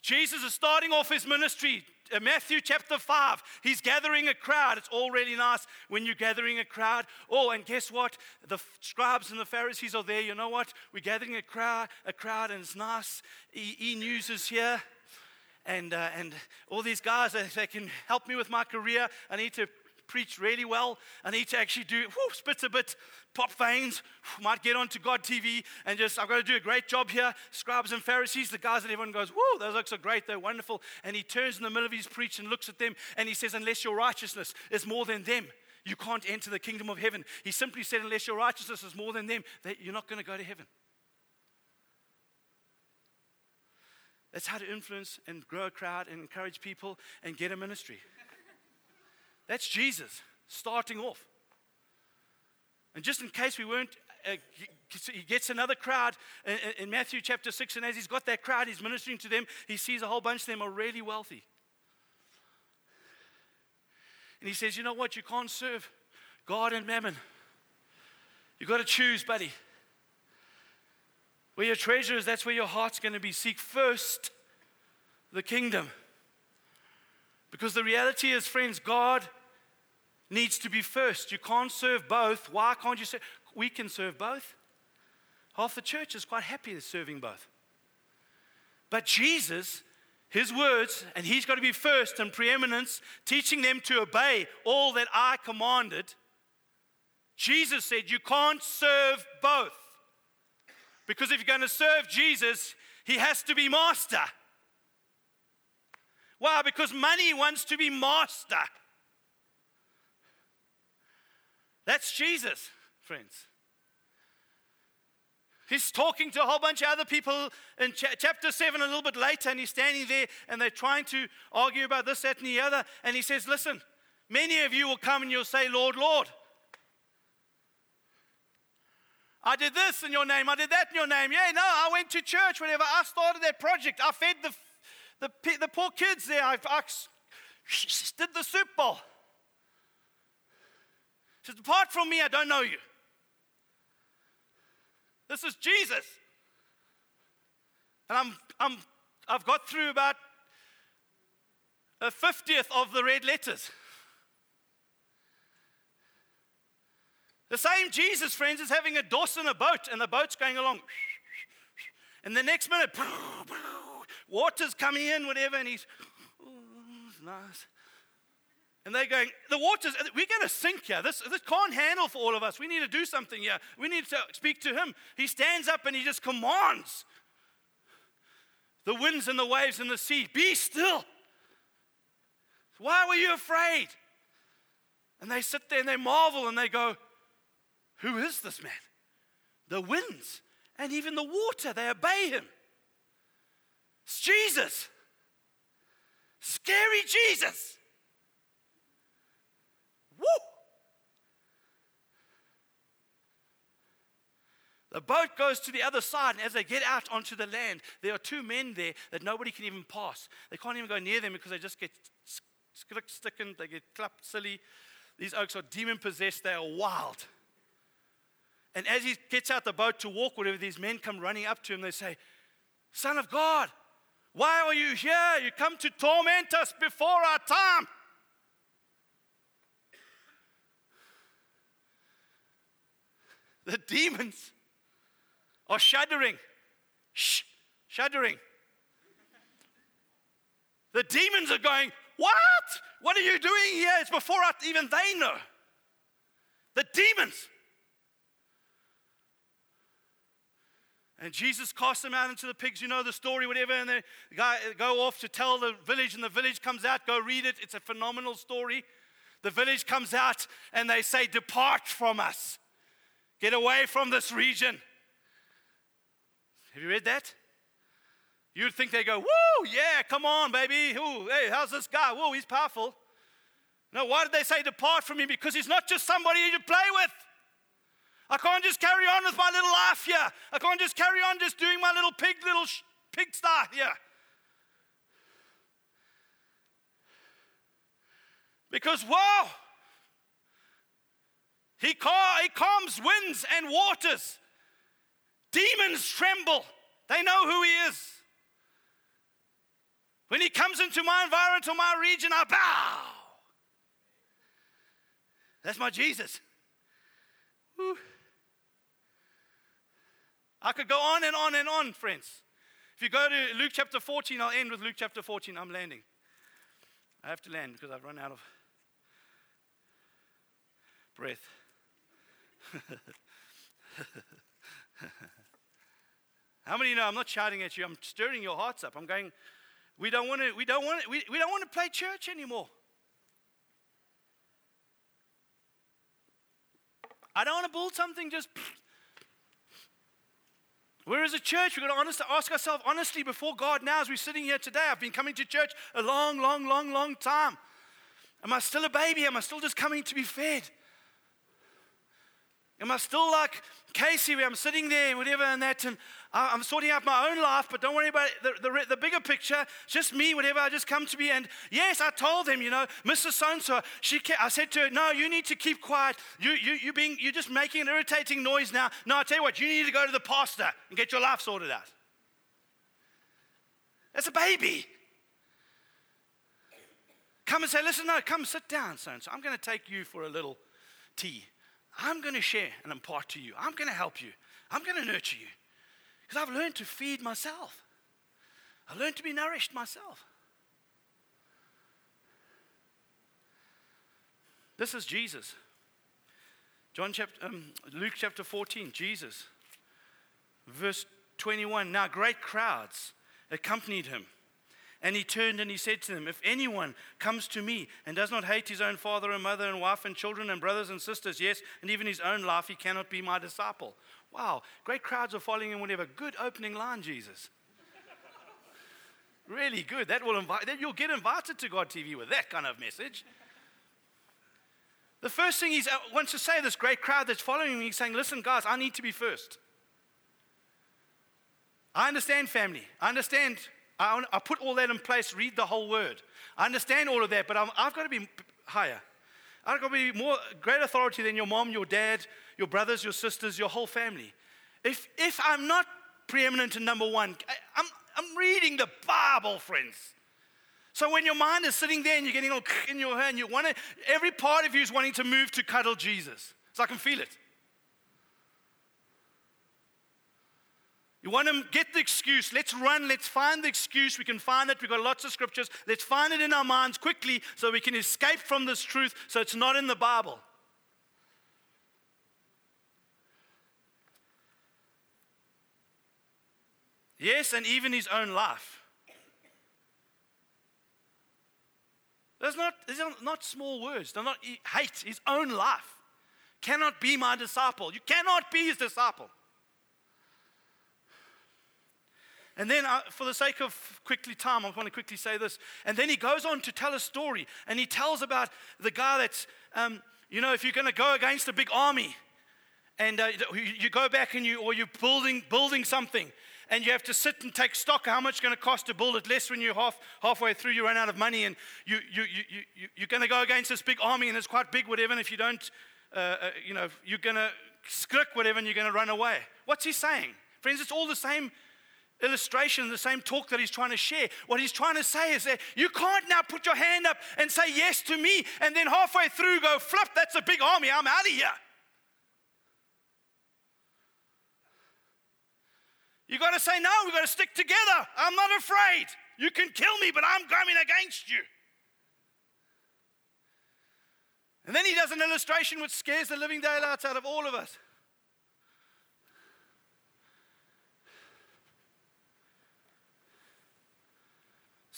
Jesus is starting off his ministry uh, Matthew chapter 5, he's gathering a crowd. It's already nice when you're gathering a crowd. Oh, and guess what? The scribes and the Pharisees are there. You know what? We're gathering a crowd, a crowd, and it's nice. E, e News is here. And, uh, and all these guys, they, they can help me with my career. I need to preach really well. I need to actually do whoo, spits a bit, pop veins, might get onto God TV and just, I've got to do a great job here. Scribes and Pharisees, the guys that everyone goes, whoo, those looks are great, they're wonderful. And he turns in the middle of his preach and looks at them and he says, unless your righteousness is more than them, you can't enter the kingdom of heaven. He simply said, unless your righteousness is more than them, that you're not going to go to heaven. That's how to influence and grow a crowd and encourage people and get a ministry. That's Jesus starting off. And just in case we weren't, uh, he gets another crowd in, in Matthew chapter 6, and as he's got that crowd, he's ministering to them. He sees a whole bunch of them are really wealthy. And he says, You know what? You can't serve God and mammon. You've got to choose, buddy. Where your treasure is, that's where your heart's going to be. Seek first the kingdom. Because the reality is, friends, God needs to be first. You can't serve both. Why can't you serve? We can serve both. Half the church is quite happy serving both. But Jesus, his words, and he's got to be first in preeminence, teaching them to obey all that I commanded. Jesus said, You can't serve both. Because if you're going to serve Jesus, he has to be master. Why? Because money wants to be master. That's Jesus, friends. He's talking to a whole bunch of other people in ch- chapter 7 a little bit later, and he's standing there and they're trying to argue about this, that, and the other. And he says, Listen, many of you will come and you'll say, Lord, Lord. I did this in your name, I did that in your name. Yeah, no, I went to church, whatever. I started that project. I fed the, the, the poor kids there. I, I did the soup bowl says, Depart from me, I don't know you. This is Jesus. And I'm, I'm, I've got through about a 50th of the red letters. The same Jesus, friends, is having a DOS in a boat, and the boat's going along. And the next minute, water's coming in, whatever, and he's, oh, nice. And they're going, the waters, we're going to sink here. This, this can't handle for all of us. We need to do something here. We need to speak to him. He stands up and he just commands the winds and the waves and the sea, be still. Why were you afraid? And they sit there and they marvel and they go, Who is this man? The winds and even the water, they obey him. It's Jesus. Scary Jesus. Woo! The boat goes to the other side, and as they get out onto the land, there are two men there that nobody can even pass. They can't even go near them because they just get stickened, they get clapped silly. these oaks are demon possessed, they are wild. And as he gets out the boat to walk, whatever, these men come running up to him. They say, Son of God, why are you here? You come to torment us before our time. The demons are shuddering. Shh, shuddering. The demons are going, What? What are you doing here? It's before even they know. The demons. And Jesus casts them out into the pigs. You know the story, whatever. And they go off to tell the village, and the village comes out. Go read it. It's a phenomenal story. The village comes out, and they say, Depart from us. Get away from this region. Have you read that? You'd think they go, Woo, yeah, come on, baby. Ooh, hey, how's this guy? Whoa, he's powerful. No, why did they say depart from me? Because he's not just somebody you play with. I can't just carry on with my little life here. I can't just carry on just doing my little pig, little sh- pig star here. Because, wow, he, cal- he calms winds and waters. Demons tremble. They know who he is. When he comes into my environment or my region, I bow. That's my Jesus. Whew. I could go on and on and on, friends. If you go to Luke chapter 14, I'll end with Luke chapter 14. I'm landing. I have to land because I've run out of breath. How many know I'm not shouting at you, I'm stirring your hearts up. I'm going, we don't want to, we don't want to, we, we don't want to play church anymore. I don't want to build something just we're as a church, we've got to honest, ask ourselves honestly before God now as we're sitting here today. I've been coming to church a long, long, long, long time. Am I still a baby? Am I still just coming to be fed? Am I still like Casey, where I'm sitting there, whatever, and that, and I'm sorting out my own life, but don't worry about the, the, the bigger picture. Just me, whatever, I just come to be. And yes, I told them, you know, Mrs. So-and-so, she I said to her, no, you need to keep quiet. You, you, you being, you're just making an irritating noise now. No, I tell you what, you need to go to the pastor and get your life sorted out. That's a baby. Come and say, listen, no, come sit down, so-and-so. I'm going to take you for a little tea. I'm going to share and impart to you. I'm going to help you. I'm going to nurture you. Because I've learned to feed myself. I've learned to be nourished myself. This is Jesus. John chapter, um, Luke chapter 14, Jesus. Verse 21. Now great crowds accompanied him and he turned and he said to them, If anyone comes to me and does not hate his own father and mother and wife and children and brothers and sisters, yes, and even his own life, he cannot be my disciple. Wow, great crowds are following him, whatever. Good opening line, Jesus. really good. That will invite, that you'll get invited to God TV with that kind of message. The first thing he uh, wants to say, this great crowd that's following him, he's saying, Listen, guys, I need to be first. I understand family. I understand I, I put all that in place, read the whole word. I understand all of that, but i have got to be higher. I've got to be more great authority than your mom, your dad, your brothers, your sisters, your whole family. If, if I'm not preeminent in number one, I, I'm, I'm reading the Bible, friends. So when your mind is sitting there and you're getting all in your hand, you want to, every part of you is wanting to move to cuddle Jesus. So I can feel it. You want to get the excuse. Let's run. Let's find the excuse. We can find it. We've got lots of scriptures. Let's find it in our minds quickly so we can escape from this truth so it's not in the Bible. Yes, and even his own life. Those not, these are not small words. They're not hate. His own life cannot be my disciple. You cannot be his disciple. And then, uh, for the sake of quickly time, I want to quickly say this. And then he goes on to tell a story, and he tells about the guy that's, um, you know, if you're going to go against a big army, and uh, you go back and you, or you're building, building something, and you have to sit and take stock how much it's going to cost to build it, less when you're half, halfway through, you run out of money, and you, you, you, you, you're going to go against this big army, and it's quite big, whatever, and if you don't, uh, uh, you know, you're going to skirk whatever, and you're going to run away. What's he saying? Friends, it's all the same illustration, the same talk that he's trying to share. What he's trying to say is that you can't now put your hand up and say yes to me, and then halfway through go, flip, that's a big army, I'm out of here. You got to say, no, we've got to stick together. I'm not afraid. You can kill me, but I'm coming against you. And then he does an illustration which scares the living daylights out of all of us.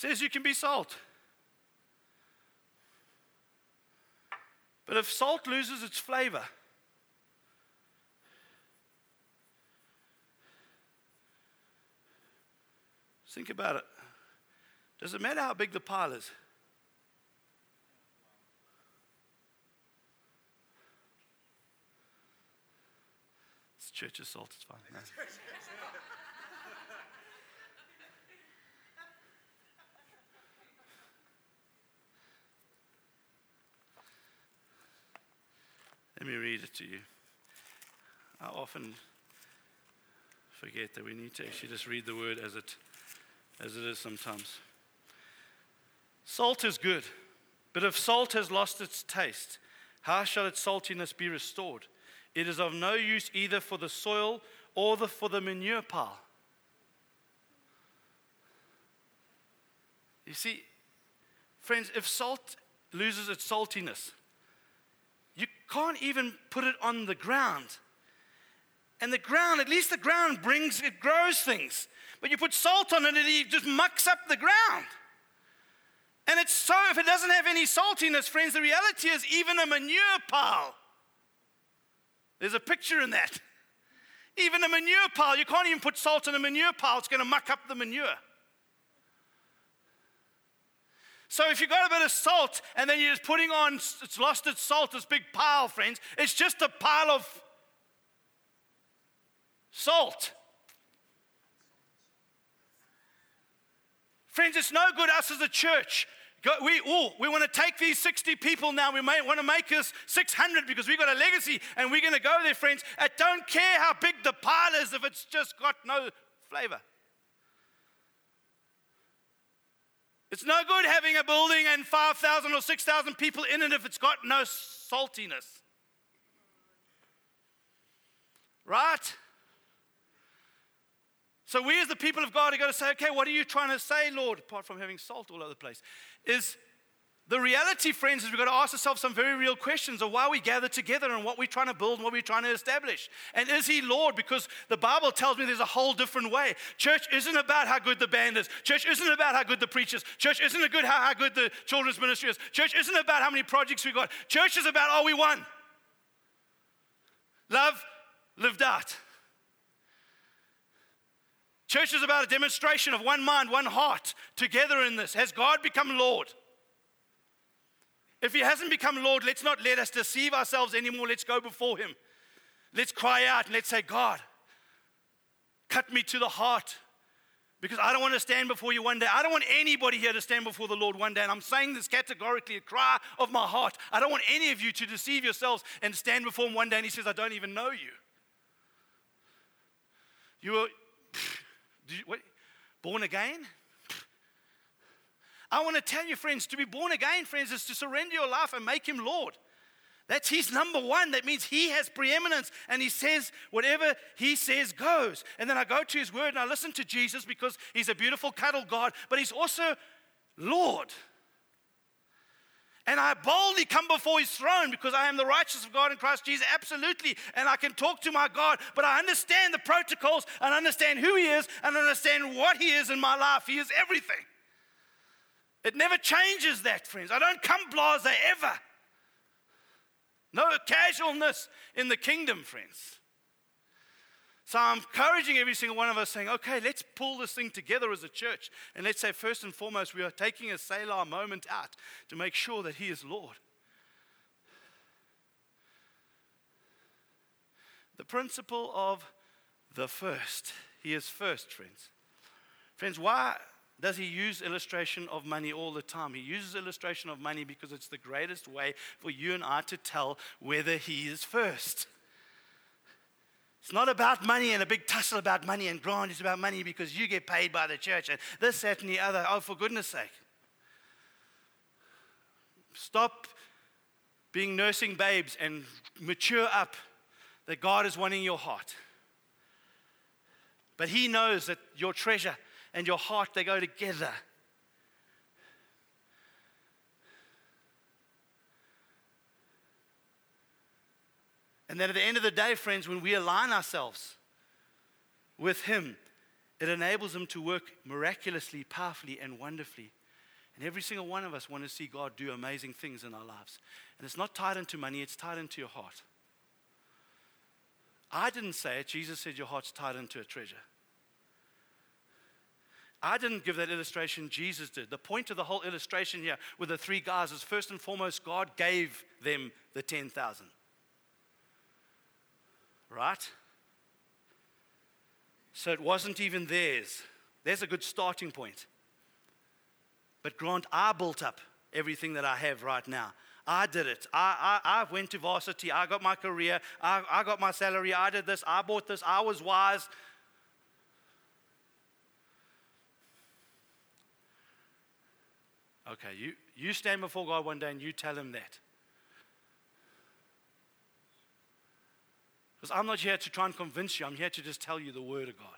Says you can be salt. But if salt loses its flavor, Think about it. Does it matter how big the pile is? It's church is salt, it's fine. No. Let me read it to you. I often forget that we need to actually just read the word as it as it is sometimes. Salt is good, but if salt has lost its taste, how shall its saltiness be restored? It is of no use either for the soil or the, for the manure pile. You see, friends, if salt loses its saltiness, can't even put it on the ground. And the ground, at least the ground brings, it grows things. But you put salt on it and it just mucks up the ground. And it's so, if it doesn't have any saltiness, friends, the reality is even a manure pile. There's a picture in that. Even a manure pile, you can't even put salt in a manure pile, it's going to muck up the manure. So if you've got a bit of salt and then you're just putting on, it's lost its salt, this big pile, friends, it's just a pile of salt. Friends, it's no good us as a church. We, oh, we want to take these 60 people now. We may want to make us 600 because we've got a legacy and we're going to go there, friends. I don't care how big the pile is if it's just got no flavor. It's no good having a building and 5,000 or 6,000 people in it if it's got no saltiness. Right? So we as the people of God are going to say, okay, what are you trying to say, Lord, apart from having salt all over the place? Is the reality, friends, is we've got to ask ourselves some very real questions of why we gather together and what we're trying to build and what we're trying to establish. And is He Lord? Because the Bible tells me there's a whole different way. Church isn't about how good the band is. Church isn't about how good the preachers. Church isn't about how, how good the children's ministry is. Church isn't about how many projects we got. Church is about are we one? Love lived out. Church is about a demonstration of one mind, one heart together in this. Has God become Lord? If He hasn't become Lord, let's not let us deceive ourselves anymore. Let's go before Him. Let's cry out and let's say, God, cut me to the heart because I don't want to stand before you one day. I don't want anybody here to stand before the Lord one day. And I'm saying this categorically, a cry of my heart. I don't want any of you to deceive yourselves and stand before Him one day and He says, I don't even know you. You are. You, what, born again? I want to tell you, friends, to be born again, friends, is to surrender your life and make Him Lord. That's His number one. That means He has preeminence and He says whatever He says goes. And then I go to His word and I listen to Jesus because He's a beautiful cuddle God, but He's also Lord. And I boldly come before his throne because I am the righteous of God in Christ Jesus, absolutely. And I can talk to my God, but I understand the protocols and understand who he is and understand what he is in my life. He is everything. It never changes that, friends. I don't come blase ever. No casualness in the kingdom, friends. So I'm encouraging every single one of us saying, okay, let's pull this thing together as a church. And let's say, first and foremost, we are taking a Selah moment out to make sure that He is Lord. The principle of the first. He is first, friends. Friends, why does he use illustration of money all the time? He uses illustration of money because it's the greatest way for you and I to tell whether he is first. It's not about money and a big tussle about money and grant. It's about money because you get paid by the church and this, that, and the other. Oh, for goodness sake. Stop being nursing babes and mature up that God is wanting your heart. But He knows that your treasure and your heart, they go together. And then at the end of the day, friends, when we align ourselves with Him, it enables Him to work miraculously, powerfully, and wonderfully. And every single one of us want to see God do amazing things in our lives. And it's not tied into money, it's tied into your heart. I didn't say it, Jesus said your heart's tied into a treasure. I didn't give that illustration, Jesus did. The point of the whole illustration here with the three guys is first and foremost, God gave them the 10,000 right? So it wasn't even theirs. There's a good starting point. But Grant, I built up everything that I have right now. I did it. I, I, I went to varsity. I got my career. I, I got my salary. I did this. I bought this. I was wise. Okay, you, you stand before God one day and you tell him that. Because I'm not here to try and convince you, I'm here to just tell you the Word of God.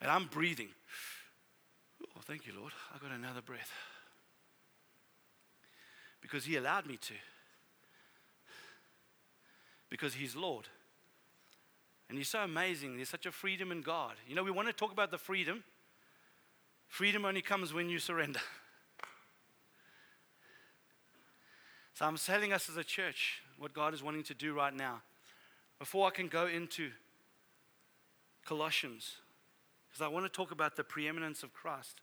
And I'm breathing. Oh, thank you, Lord. I got another breath. Because He allowed me to. Because He's Lord. And He's so amazing. There's such a freedom in God. You know, we want to talk about the freedom. Freedom only comes when you surrender. So I'm telling us as a church what God is wanting to do right now. Before I can go into Colossians, because I want to talk about the preeminence of Christ.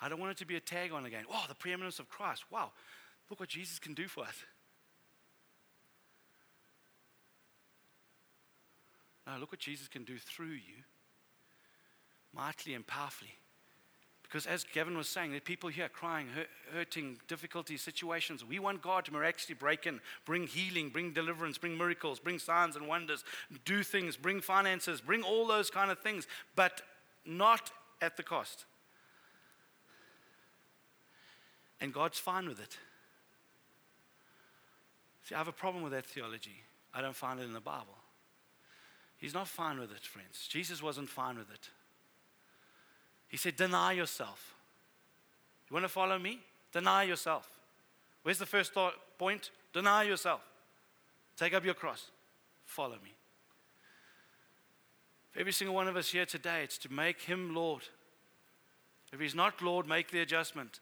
I don't want it to be a tag on again. Oh, the preeminence of Christ. Wow, look what Jesus can do for us. No, look what Jesus can do through you, mightily and powerfully. Because as Gavin was saying, there are people here crying, hurting, difficulty situations. We want God to miraculously break in, bring healing, bring deliverance, bring miracles, bring signs and wonders, do things, bring finances, bring all those kind of things, but not at the cost. And God's fine with it. See, I have a problem with that theology. I don't find it in the Bible. He's not fine with it, friends. Jesus wasn't fine with it. He said, Deny yourself. You want to follow me? Deny yourself. Where's the first thought, point? Deny yourself. Take up your cross. Follow me. For every single one of us here today, it's to make him Lord. If he's not Lord, make the adjustment.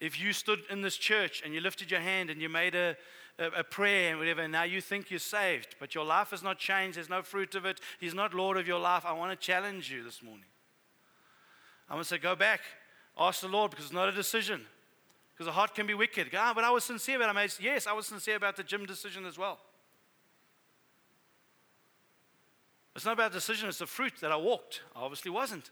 If you stood in this church and you lifted your hand and you made a, a, a prayer and whatever, and now you think you're saved, but your life has not changed, there's no fruit of it, he's not Lord of your life, I want to challenge you this morning. I'm going to say, go back, ask the Lord because it's not a decision. Because the heart can be wicked. Ah, but I was sincere about it. I yes, I was sincere about the gym decision as well. It's not about decision, it's the fruit that I walked. I obviously wasn't.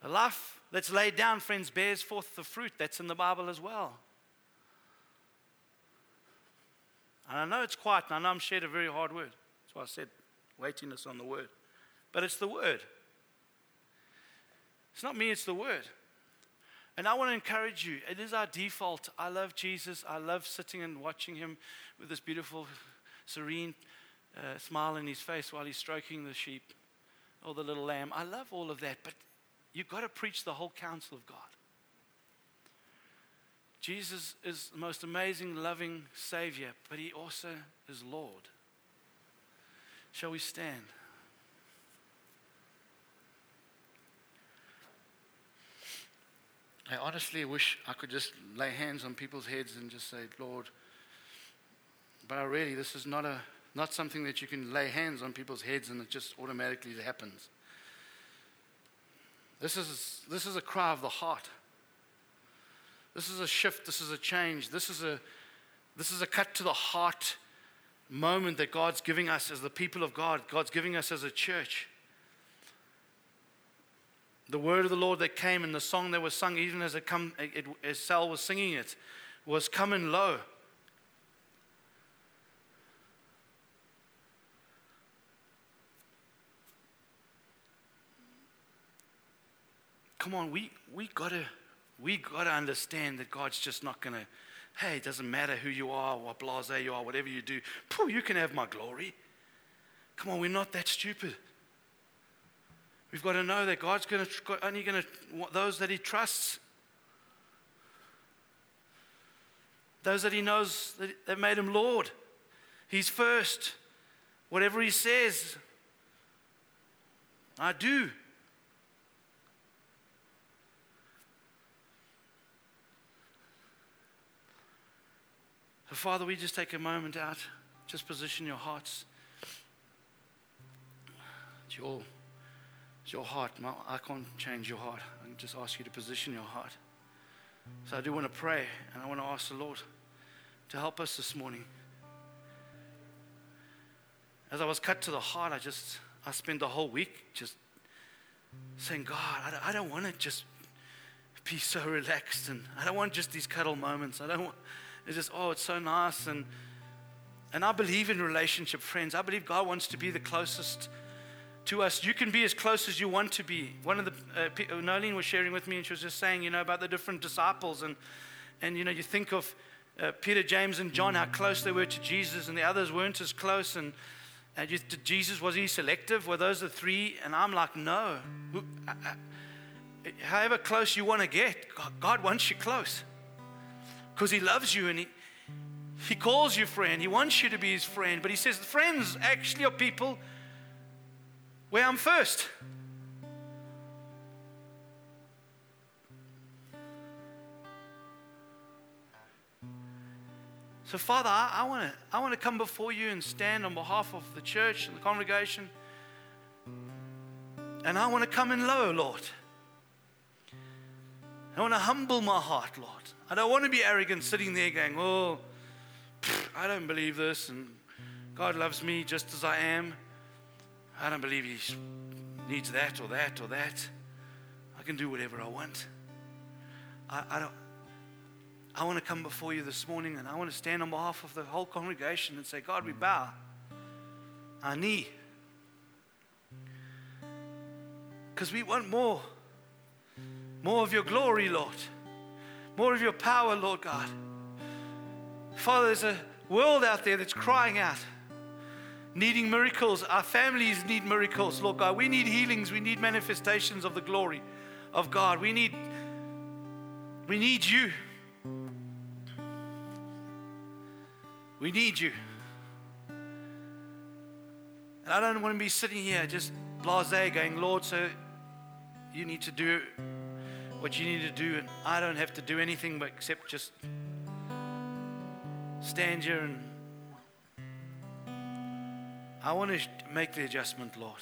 A life that's laid down, friends, bears forth the fruit that's in the Bible as well. And I know it's quiet, and I know I'm shared a very hard word. That's why I said weightiness on the word. But it's the word. It's not me, it's the word. And I want to encourage you. It is our default. I love Jesus. I love sitting and watching him with this beautiful, serene uh, smile in his face while he's stroking the sheep or the little lamb. I love all of that. But you've got to preach the whole counsel of God. Jesus is the most amazing, loving Savior, but he also is Lord. Shall we stand? I honestly wish I could just lay hands on people's heads and just say, Lord, but I really, this is not, a, not something that you can lay hands on people's heads and it just automatically happens. This is, this is a cry of the heart. This is a shift. This is a change. This is a, This is a cut to the heart moment that God's giving us as the people of God, God's giving us as a church. The word of the Lord that came and the song that was sung, even as, it come, it, as Sal was singing it, was coming low. Come on, we, we gotta we gotta understand that God's just not gonna Hey, it doesn't matter who you are, what blase you are, whatever you do. Pooh, you can have my glory. Come on, we're not that stupid. We've got to know that God's going to only going to those that He trusts, those that He knows that, that made Him Lord. He's first. Whatever He says, I do. So, Father, we just take a moment out, just position your hearts. It's your, your heart. I can't change your heart. I can just ask you to position your heart. So, I do want to pray, and I want to ask the Lord to help us this morning. As I was cut to the heart, I just, I spent the whole week just saying, God, I don't, I don't want to just be so relaxed, and I don't want just these cuddle moments. I don't want. It's just, oh, it's so nice. And, and I believe in relationship, friends. I believe God wants to be the closest to us. You can be as close as you want to be. One of the, uh, uh, Nolene was sharing with me, and she was just saying, you know, about the different disciples. And, and you know, you think of uh, Peter, James, and John, how close they were to Jesus, and the others weren't as close. And, and you, Jesus, was he selective? Were those the three? And I'm like, no. However close you want to get, God wants you close because He loves you and He, he calls you friend. He wants you to be His friend. But He says, friends actually are people where I'm first. So, Father, I, want to I wanna come before you and stand on behalf of the church and the congregation. And I want to come in low, Lord. I want to humble my heart, Lord. I don't want to be arrogant sitting there going, oh, I don't believe this, and God loves me just as I am. I don't believe He needs that or that or that. I can do whatever I want. I, I don't. I want to come before you this morning and I want to stand on behalf of the whole congregation and say, God, we bow our knee. Because we want more. More of your glory, Lord. More of your power, Lord God. Father, there's a world out there that's crying out, needing miracles. Our families need miracles, Lord God. We need healings. We need manifestations of the glory of God. We need, we need you. We need you. And I don't want to be sitting here just blase going, Lord, so you need to do what you need to do, and I don't have to do anything but except just stand here and I want to make the adjustment, Lord.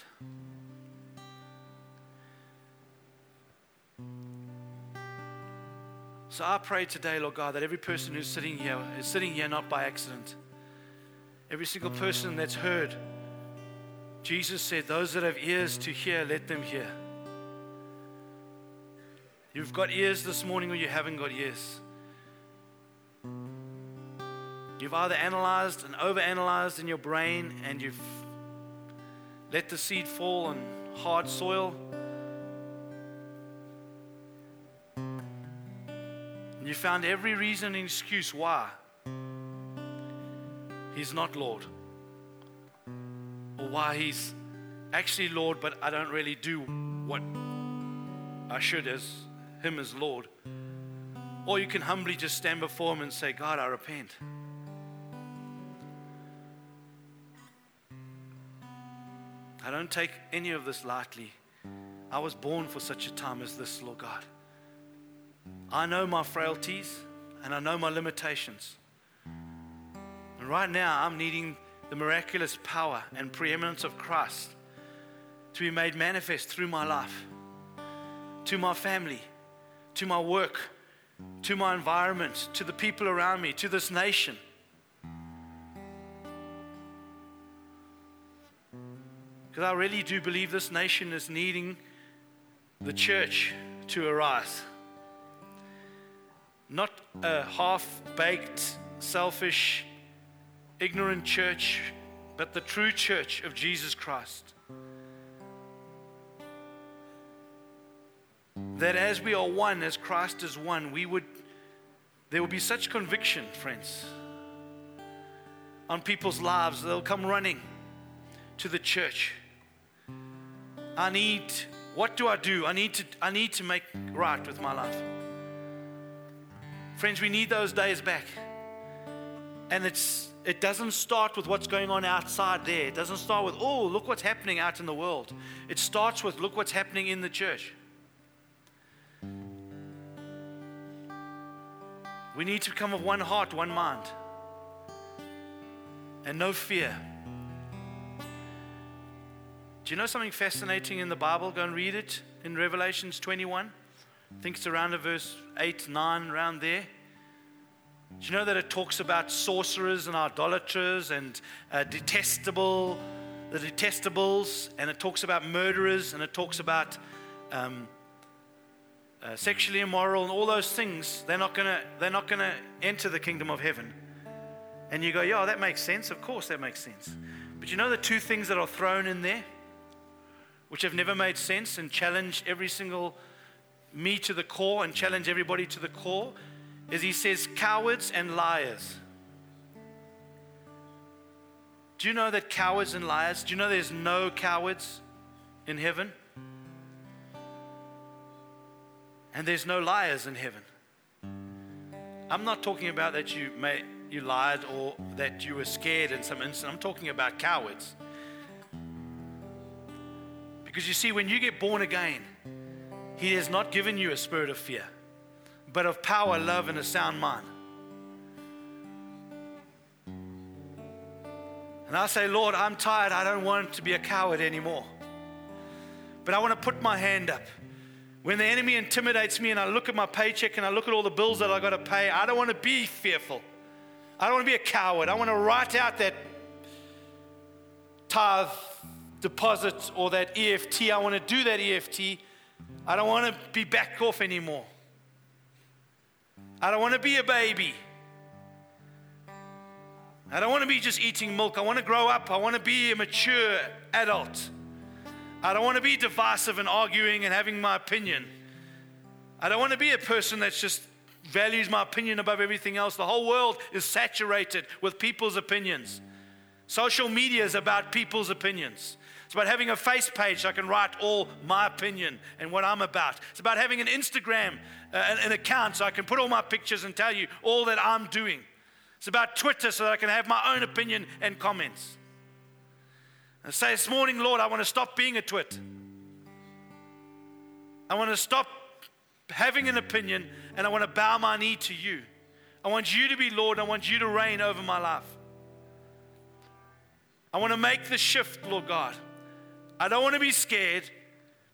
So I pray today, Lord God, that every person who's sitting here is sitting here not by accident. Every single person that's heard, Jesus said, Those that have ears to hear, let them hear. You've got ears this morning or you haven't got ears. You've either analyzed and overanalyzed in your brain and you've let the seed fall on hard soil. And you found every reason and excuse why He's not Lord. Or why He's actually Lord, but I don't really do what I should as him as Lord. Or you can humbly just stand before Him and say, God, I repent. I don't take any of this lightly. I was born for such a time as this, Lord God. I know my frailties and I know my limitations. And right now, I'm needing the miraculous power and preeminence of Christ to be made manifest through my life, to my family, to my work, to my environment, to the people around me, to this nation. Because I really do believe this nation is needing the church to arise. Not a half baked, selfish, ignorant church, but the true church of Jesus Christ. That as we are one, as Christ is one, we would, there will be such conviction, friends, on people's lives. They'll come running to the church. I need, what do I do? I need to, I need to make right with my life. Friends, we need those days back. And it's, it doesn't start with what's going on outside there. It doesn't start with, oh, look what's happening out in the world. It starts with, look what's happening in the church. We need to come of one heart, one mind, and no fear. Do you know something fascinating in the Bible? Go and read it in Revelations 21. I think it's around verse 8, 9, around there. Do you know that it talks about sorcerers and idolaters and uh, detestable, the detestables, and it talks about murderers, and it talks about um, uh, sexually immoral and all those things. They're not gonna, they're not gonna enter the kingdom of heaven. And you go, yeah, that makes sense. Of course, that makes sense. But you know the two things that are thrown in there? Which have never made sense and challenge every single me to the core and challenge everybody to the core is he says cowards and liars. Do you know that cowards and liars, do you know there's no cowards in heaven? And there's no liars in heaven. I'm not talking about that you may you lied or that you were scared in some instance. I'm talking about cowards. Because you see, when you get born again, He has not given you a spirit of fear, but of power, love, and a sound mind. And I say, Lord, I'm tired. I don't want to be a coward anymore. But I want to put my hand up. When the enemy intimidates me and I look at my paycheck and I look at all the bills that I got to pay, I don't want to be fearful. I don't want to be a coward. I want to write out that tithe deposit or that EFT. I want to do that EFT. I don't want to be back off anymore. I don't want to be a baby. I don't want to be just eating milk. I want to grow up. I want to be a mature adult. I don't want to be divisive and arguing and having my opinion. I don't want to be a person that's just values my opinion above everything else. The whole world is saturated with people's opinions. Social media is about people's opinions. It's about having a face page so I can write all my opinion and what I'm about. It's about having an Instagram, uh, an, account so I can put all my pictures and tell you all that I'm doing. It's about Twitter so that I can have my own opinion and comments. And say this morning, Lord, I want to stop being a twit. I want to stop having an opinion and I want to bow my knee to you. I want you to be Lord. I want you to reign over my life. I want to make the shift, Lord God. I don't want to be scared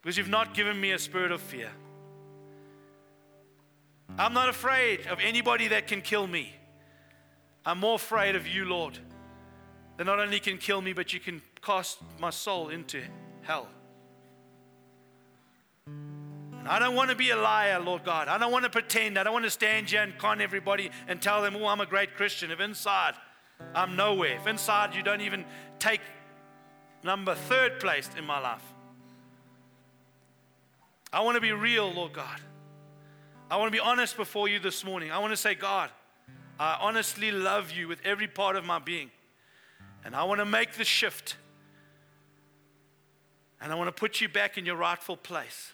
because you've not given me a spirit of fear. I'm not afraid of anybody that can kill me. I'm more afraid of you, Lord, that not only can kill me, but you can cast my soul into hell. And I don't want to be a liar, Lord God. I don't want to pretend. I don't want to stand here and con everybody and tell them, oh, I'm a great Christian. If inside I'm nowhere, if inside you don't even take number third place in my life. I want to be real, Lord God. I want to be honest before you this morning. I want to say, God, I honestly love you with every part of my being. And I want to make the shift. And I want to put you back in your rightful place.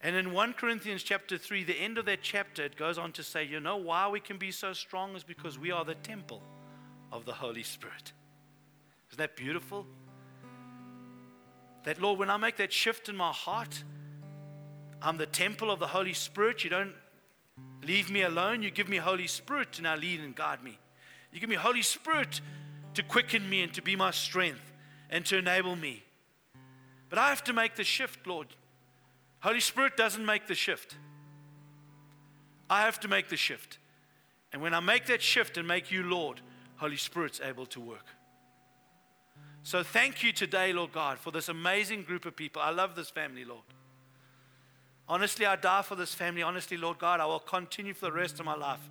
And in 1 Corinthians chapter 3, the end of that chapter, it goes on to say, you know why we can be so strong is because we are the temple of the Holy Spirit. Isn't that beautiful? That, Lord, when I make that shift in my heart, I'm the temple of the Holy Spirit. You don't leave me alone. You give me Holy Spirit to now lead and guide me. You give me Holy Spirit to quicken me and to be my strength and to enable me. But I have to make the shift, Lord. Holy Spirit doesn't make the shift. I have to make the shift. And when I make that shift and make you Lord, Holy Spirit's able to work. So thank you today, Lord God, for this amazing group of people. I love this family, Lord. Honestly, I die for this family. Honestly, Lord God, I will continue for the rest of my life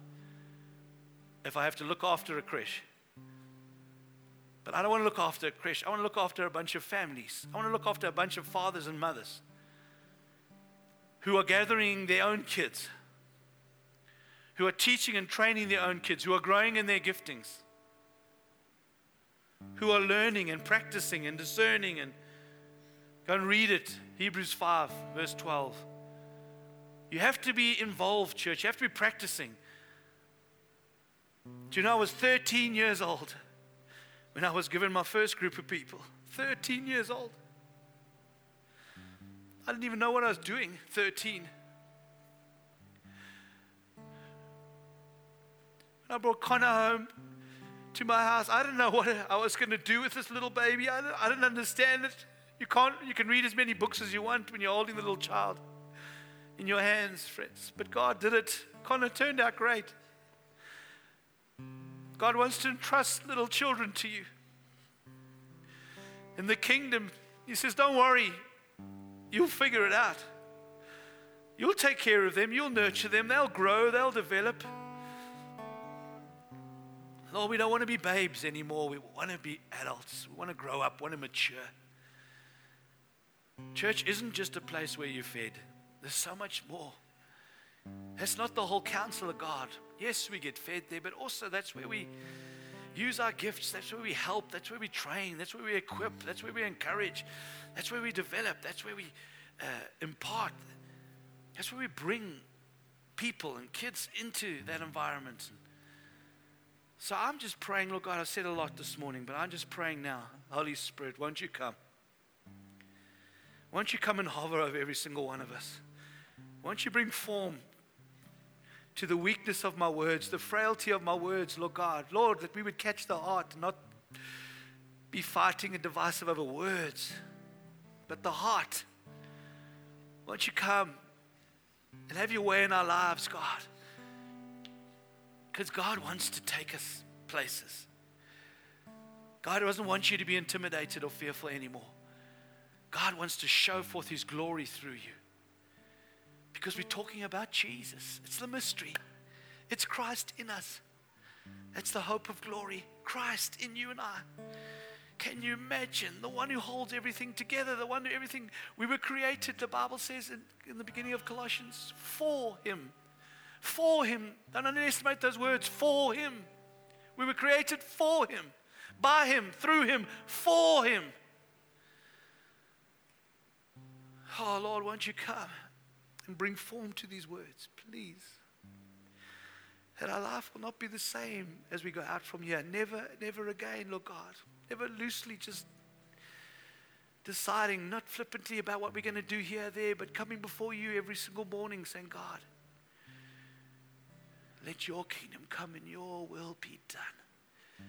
if I have to look after a creche. But I don't want to look after a creche. I want to look after a bunch of families. I want to look after a bunch of fathers and mothers who are gathering their own kids, who are teaching and training their own kids, who are growing in their giftings, who are learning and practicing and discerning. And go and read it Hebrews 5, verse 12. You have to be involved, church. You have to be practicing. Do you know, I was 13 years old when I was given my first group of people. 13 years old. I didn't even know what I was doing, 13. I brought Connor home to my house. I didn't know what I was going to do with this little baby. I didn't, I didn't understand it. You, can't, you can read as many books as you want when you're holding the little child in your hands, friends. But God did it. Connor turned out great. God wants to entrust little children to you. In the kingdom, He says, Don't worry, you'll figure it out. You'll take care of them, you'll nurture them, they'll grow, they'll develop. Lord, we don't want to be babes anymore. We want to be adults. We want to grow up, want to mature. Church isn't just a place where you're fed, there's so much more. That's not the whole counsel of God. Yes, we get fed there, but also that's where we use our gifts. That's where we help. That's where we train. That's where we equip. That's where we encourage. That's where we develop. That's where we uh, impart. That's where we bring people and kids into that environment. So I'm just praying, Lord God, I said a lot this morning, but I'm just praying now. Holy Spirit, won't you come? Won't you come and hover over every single one of us? Won't you bring form to the weakness of my words, the frailty of my words, Lord God. Lord, that we would catch the heart not be fighting and divisive over words, but the heart. Won't you come and have your way in our lives, God? Because God wants to take us places. God doesn't want you to be intimidated or fearful anymore. God wants to show forth His glory through you. Because we're talking about Jesus. It's the mystery. It's Christ in us. That's the hope of glory. Christ in you and I. Can you imagine the one who holds everything together, the one who everything we were created, the Bible says in, in the beginning of Colossians, for him. For him. Don't underestimate those words, for him. We were created for him, by him, through him, for him. Oh Lord, won't you come? and bring form to these words, please. That our life will not be the same as we go out from here. Never, never again, Lord God. Never loosely just deciding, not flippantly about what we're going to do here, there, but coming before you every single morning saying, God, let your kingdom come and your will be done.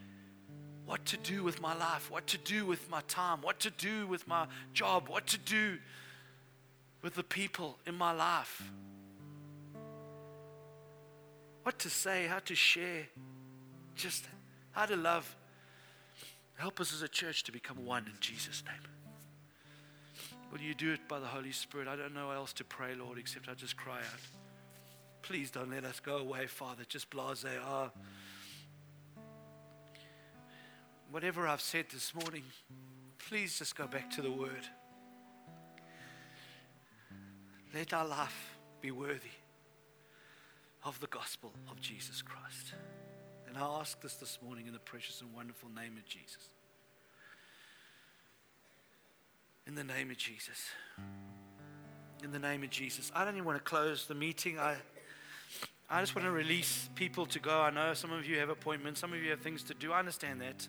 What to do with my life, what to do with my time, what to do with my job, what to do with the people in my life. What to say, how to share, just how to love. Help us as a church to become one in Jesus' name. Will you do it by the Holy Spirit? I don't know how else to pray, Lord, except I just cry out. Please don't let us go away, Father, just blase. Ah. Whatever I've said this morning, please just go back to the Word. Let our life be worthy of the gospel of Jesus Christ. And I ask this this morning in the precious and wonderful name of Jesus. In the name of Jesus. In the name of Jesus. I don't even want to close the meeting. I, I just want to release people to go. I know some of you have appointments, some of you have things to do. I understand that.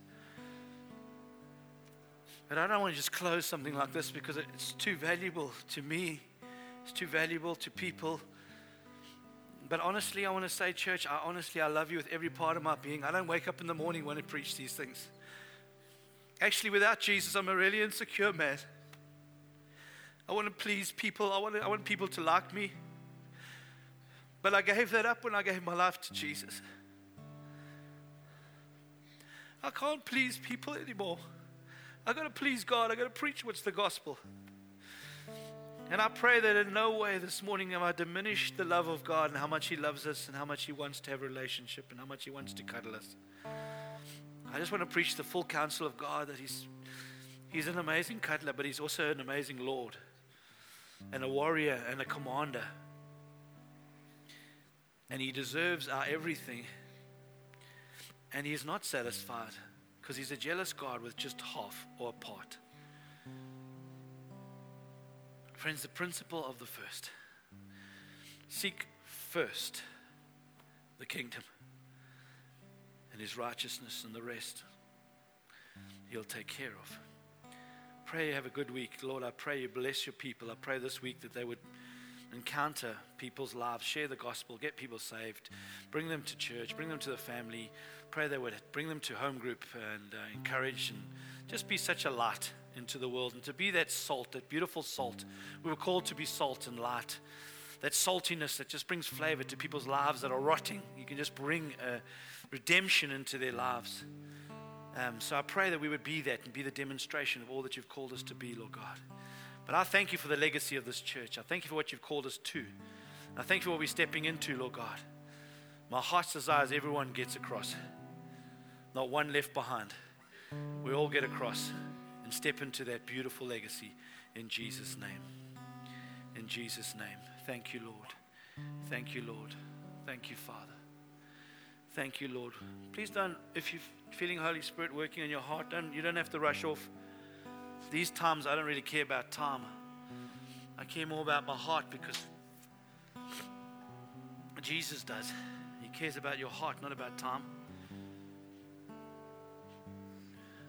But I don't want to just close something like this because it's too valuable to me it's too valuable to people. But honestly, I want to say, church, I honestly, I love you with every part of my being. I don't wake up in the morning when I preach these things. Actually, without Jesus, I'm a really insecure man. I want to please people. I want, to, I want people to like me. But I gave that up when I gave my life to Jesus. I can't please people anymore. I got to please God. I got to preach what's the gospel. And I pray that in no way this morning have I diminished the love of God and how much He loves us and how much He wants to have a relationship and how much He wants to cuddle us. I just want to preach the full counsel of God that He's, he's an amazing cuddler, but He's also an amazing Lord and a warrior and a commander. And He deserves our everything. And He is not satisfied because He's a jealous God with just half or a part. Friends, the principle of the first seek first the kingdom and his righteousness and the rest he'll take care of. Pray you have a good week. Lord, I pray you bless your people. I pray this week that they would encounter people's lives, share the gospel, get people saved, bring them to church, bring them to the family. Pray they would bring them to home group and uh, encourage and just be such a light into the world and to be that salt, that beautiful salt. We were called to be salt and light. That saltiness that just brings flavor to people's lives that are rotting. You can just bring uh, redemption into their lives. Um, so I pray that we would be that and be the demonstration of all that you've called us to be, Lord God. But I thank you for the legacy of this church. I thank you for what you've called us to. I thank you for what we're stepping into, Lord God. My heart's desire is everyone gets across, not one left behind. We all get across and step into that beautiful legacy in Jesus' name. In Jesus' name. Thank you, Lord. Thank you, Lord. Thank you, Father. Thank you, Lord. Please don't, if you're feeling Holy Spirit working in your heart, don't, you don't have to rush off. These times, I don't really care about time. I care more about my heart because Jesus does. He cares about your heart, not about time.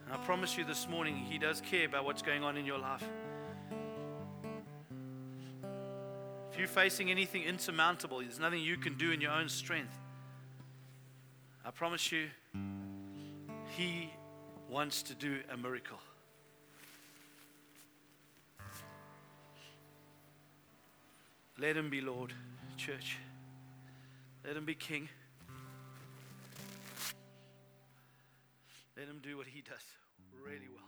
And I promise you this morning, He does care about what's going on in your life. If you're facing anything insurmountable, there's nothing you can do in your own strength. I promise you, He wants to do a miracle. Let Him be Lord, church. Let Him be King. Let him do what he does really well.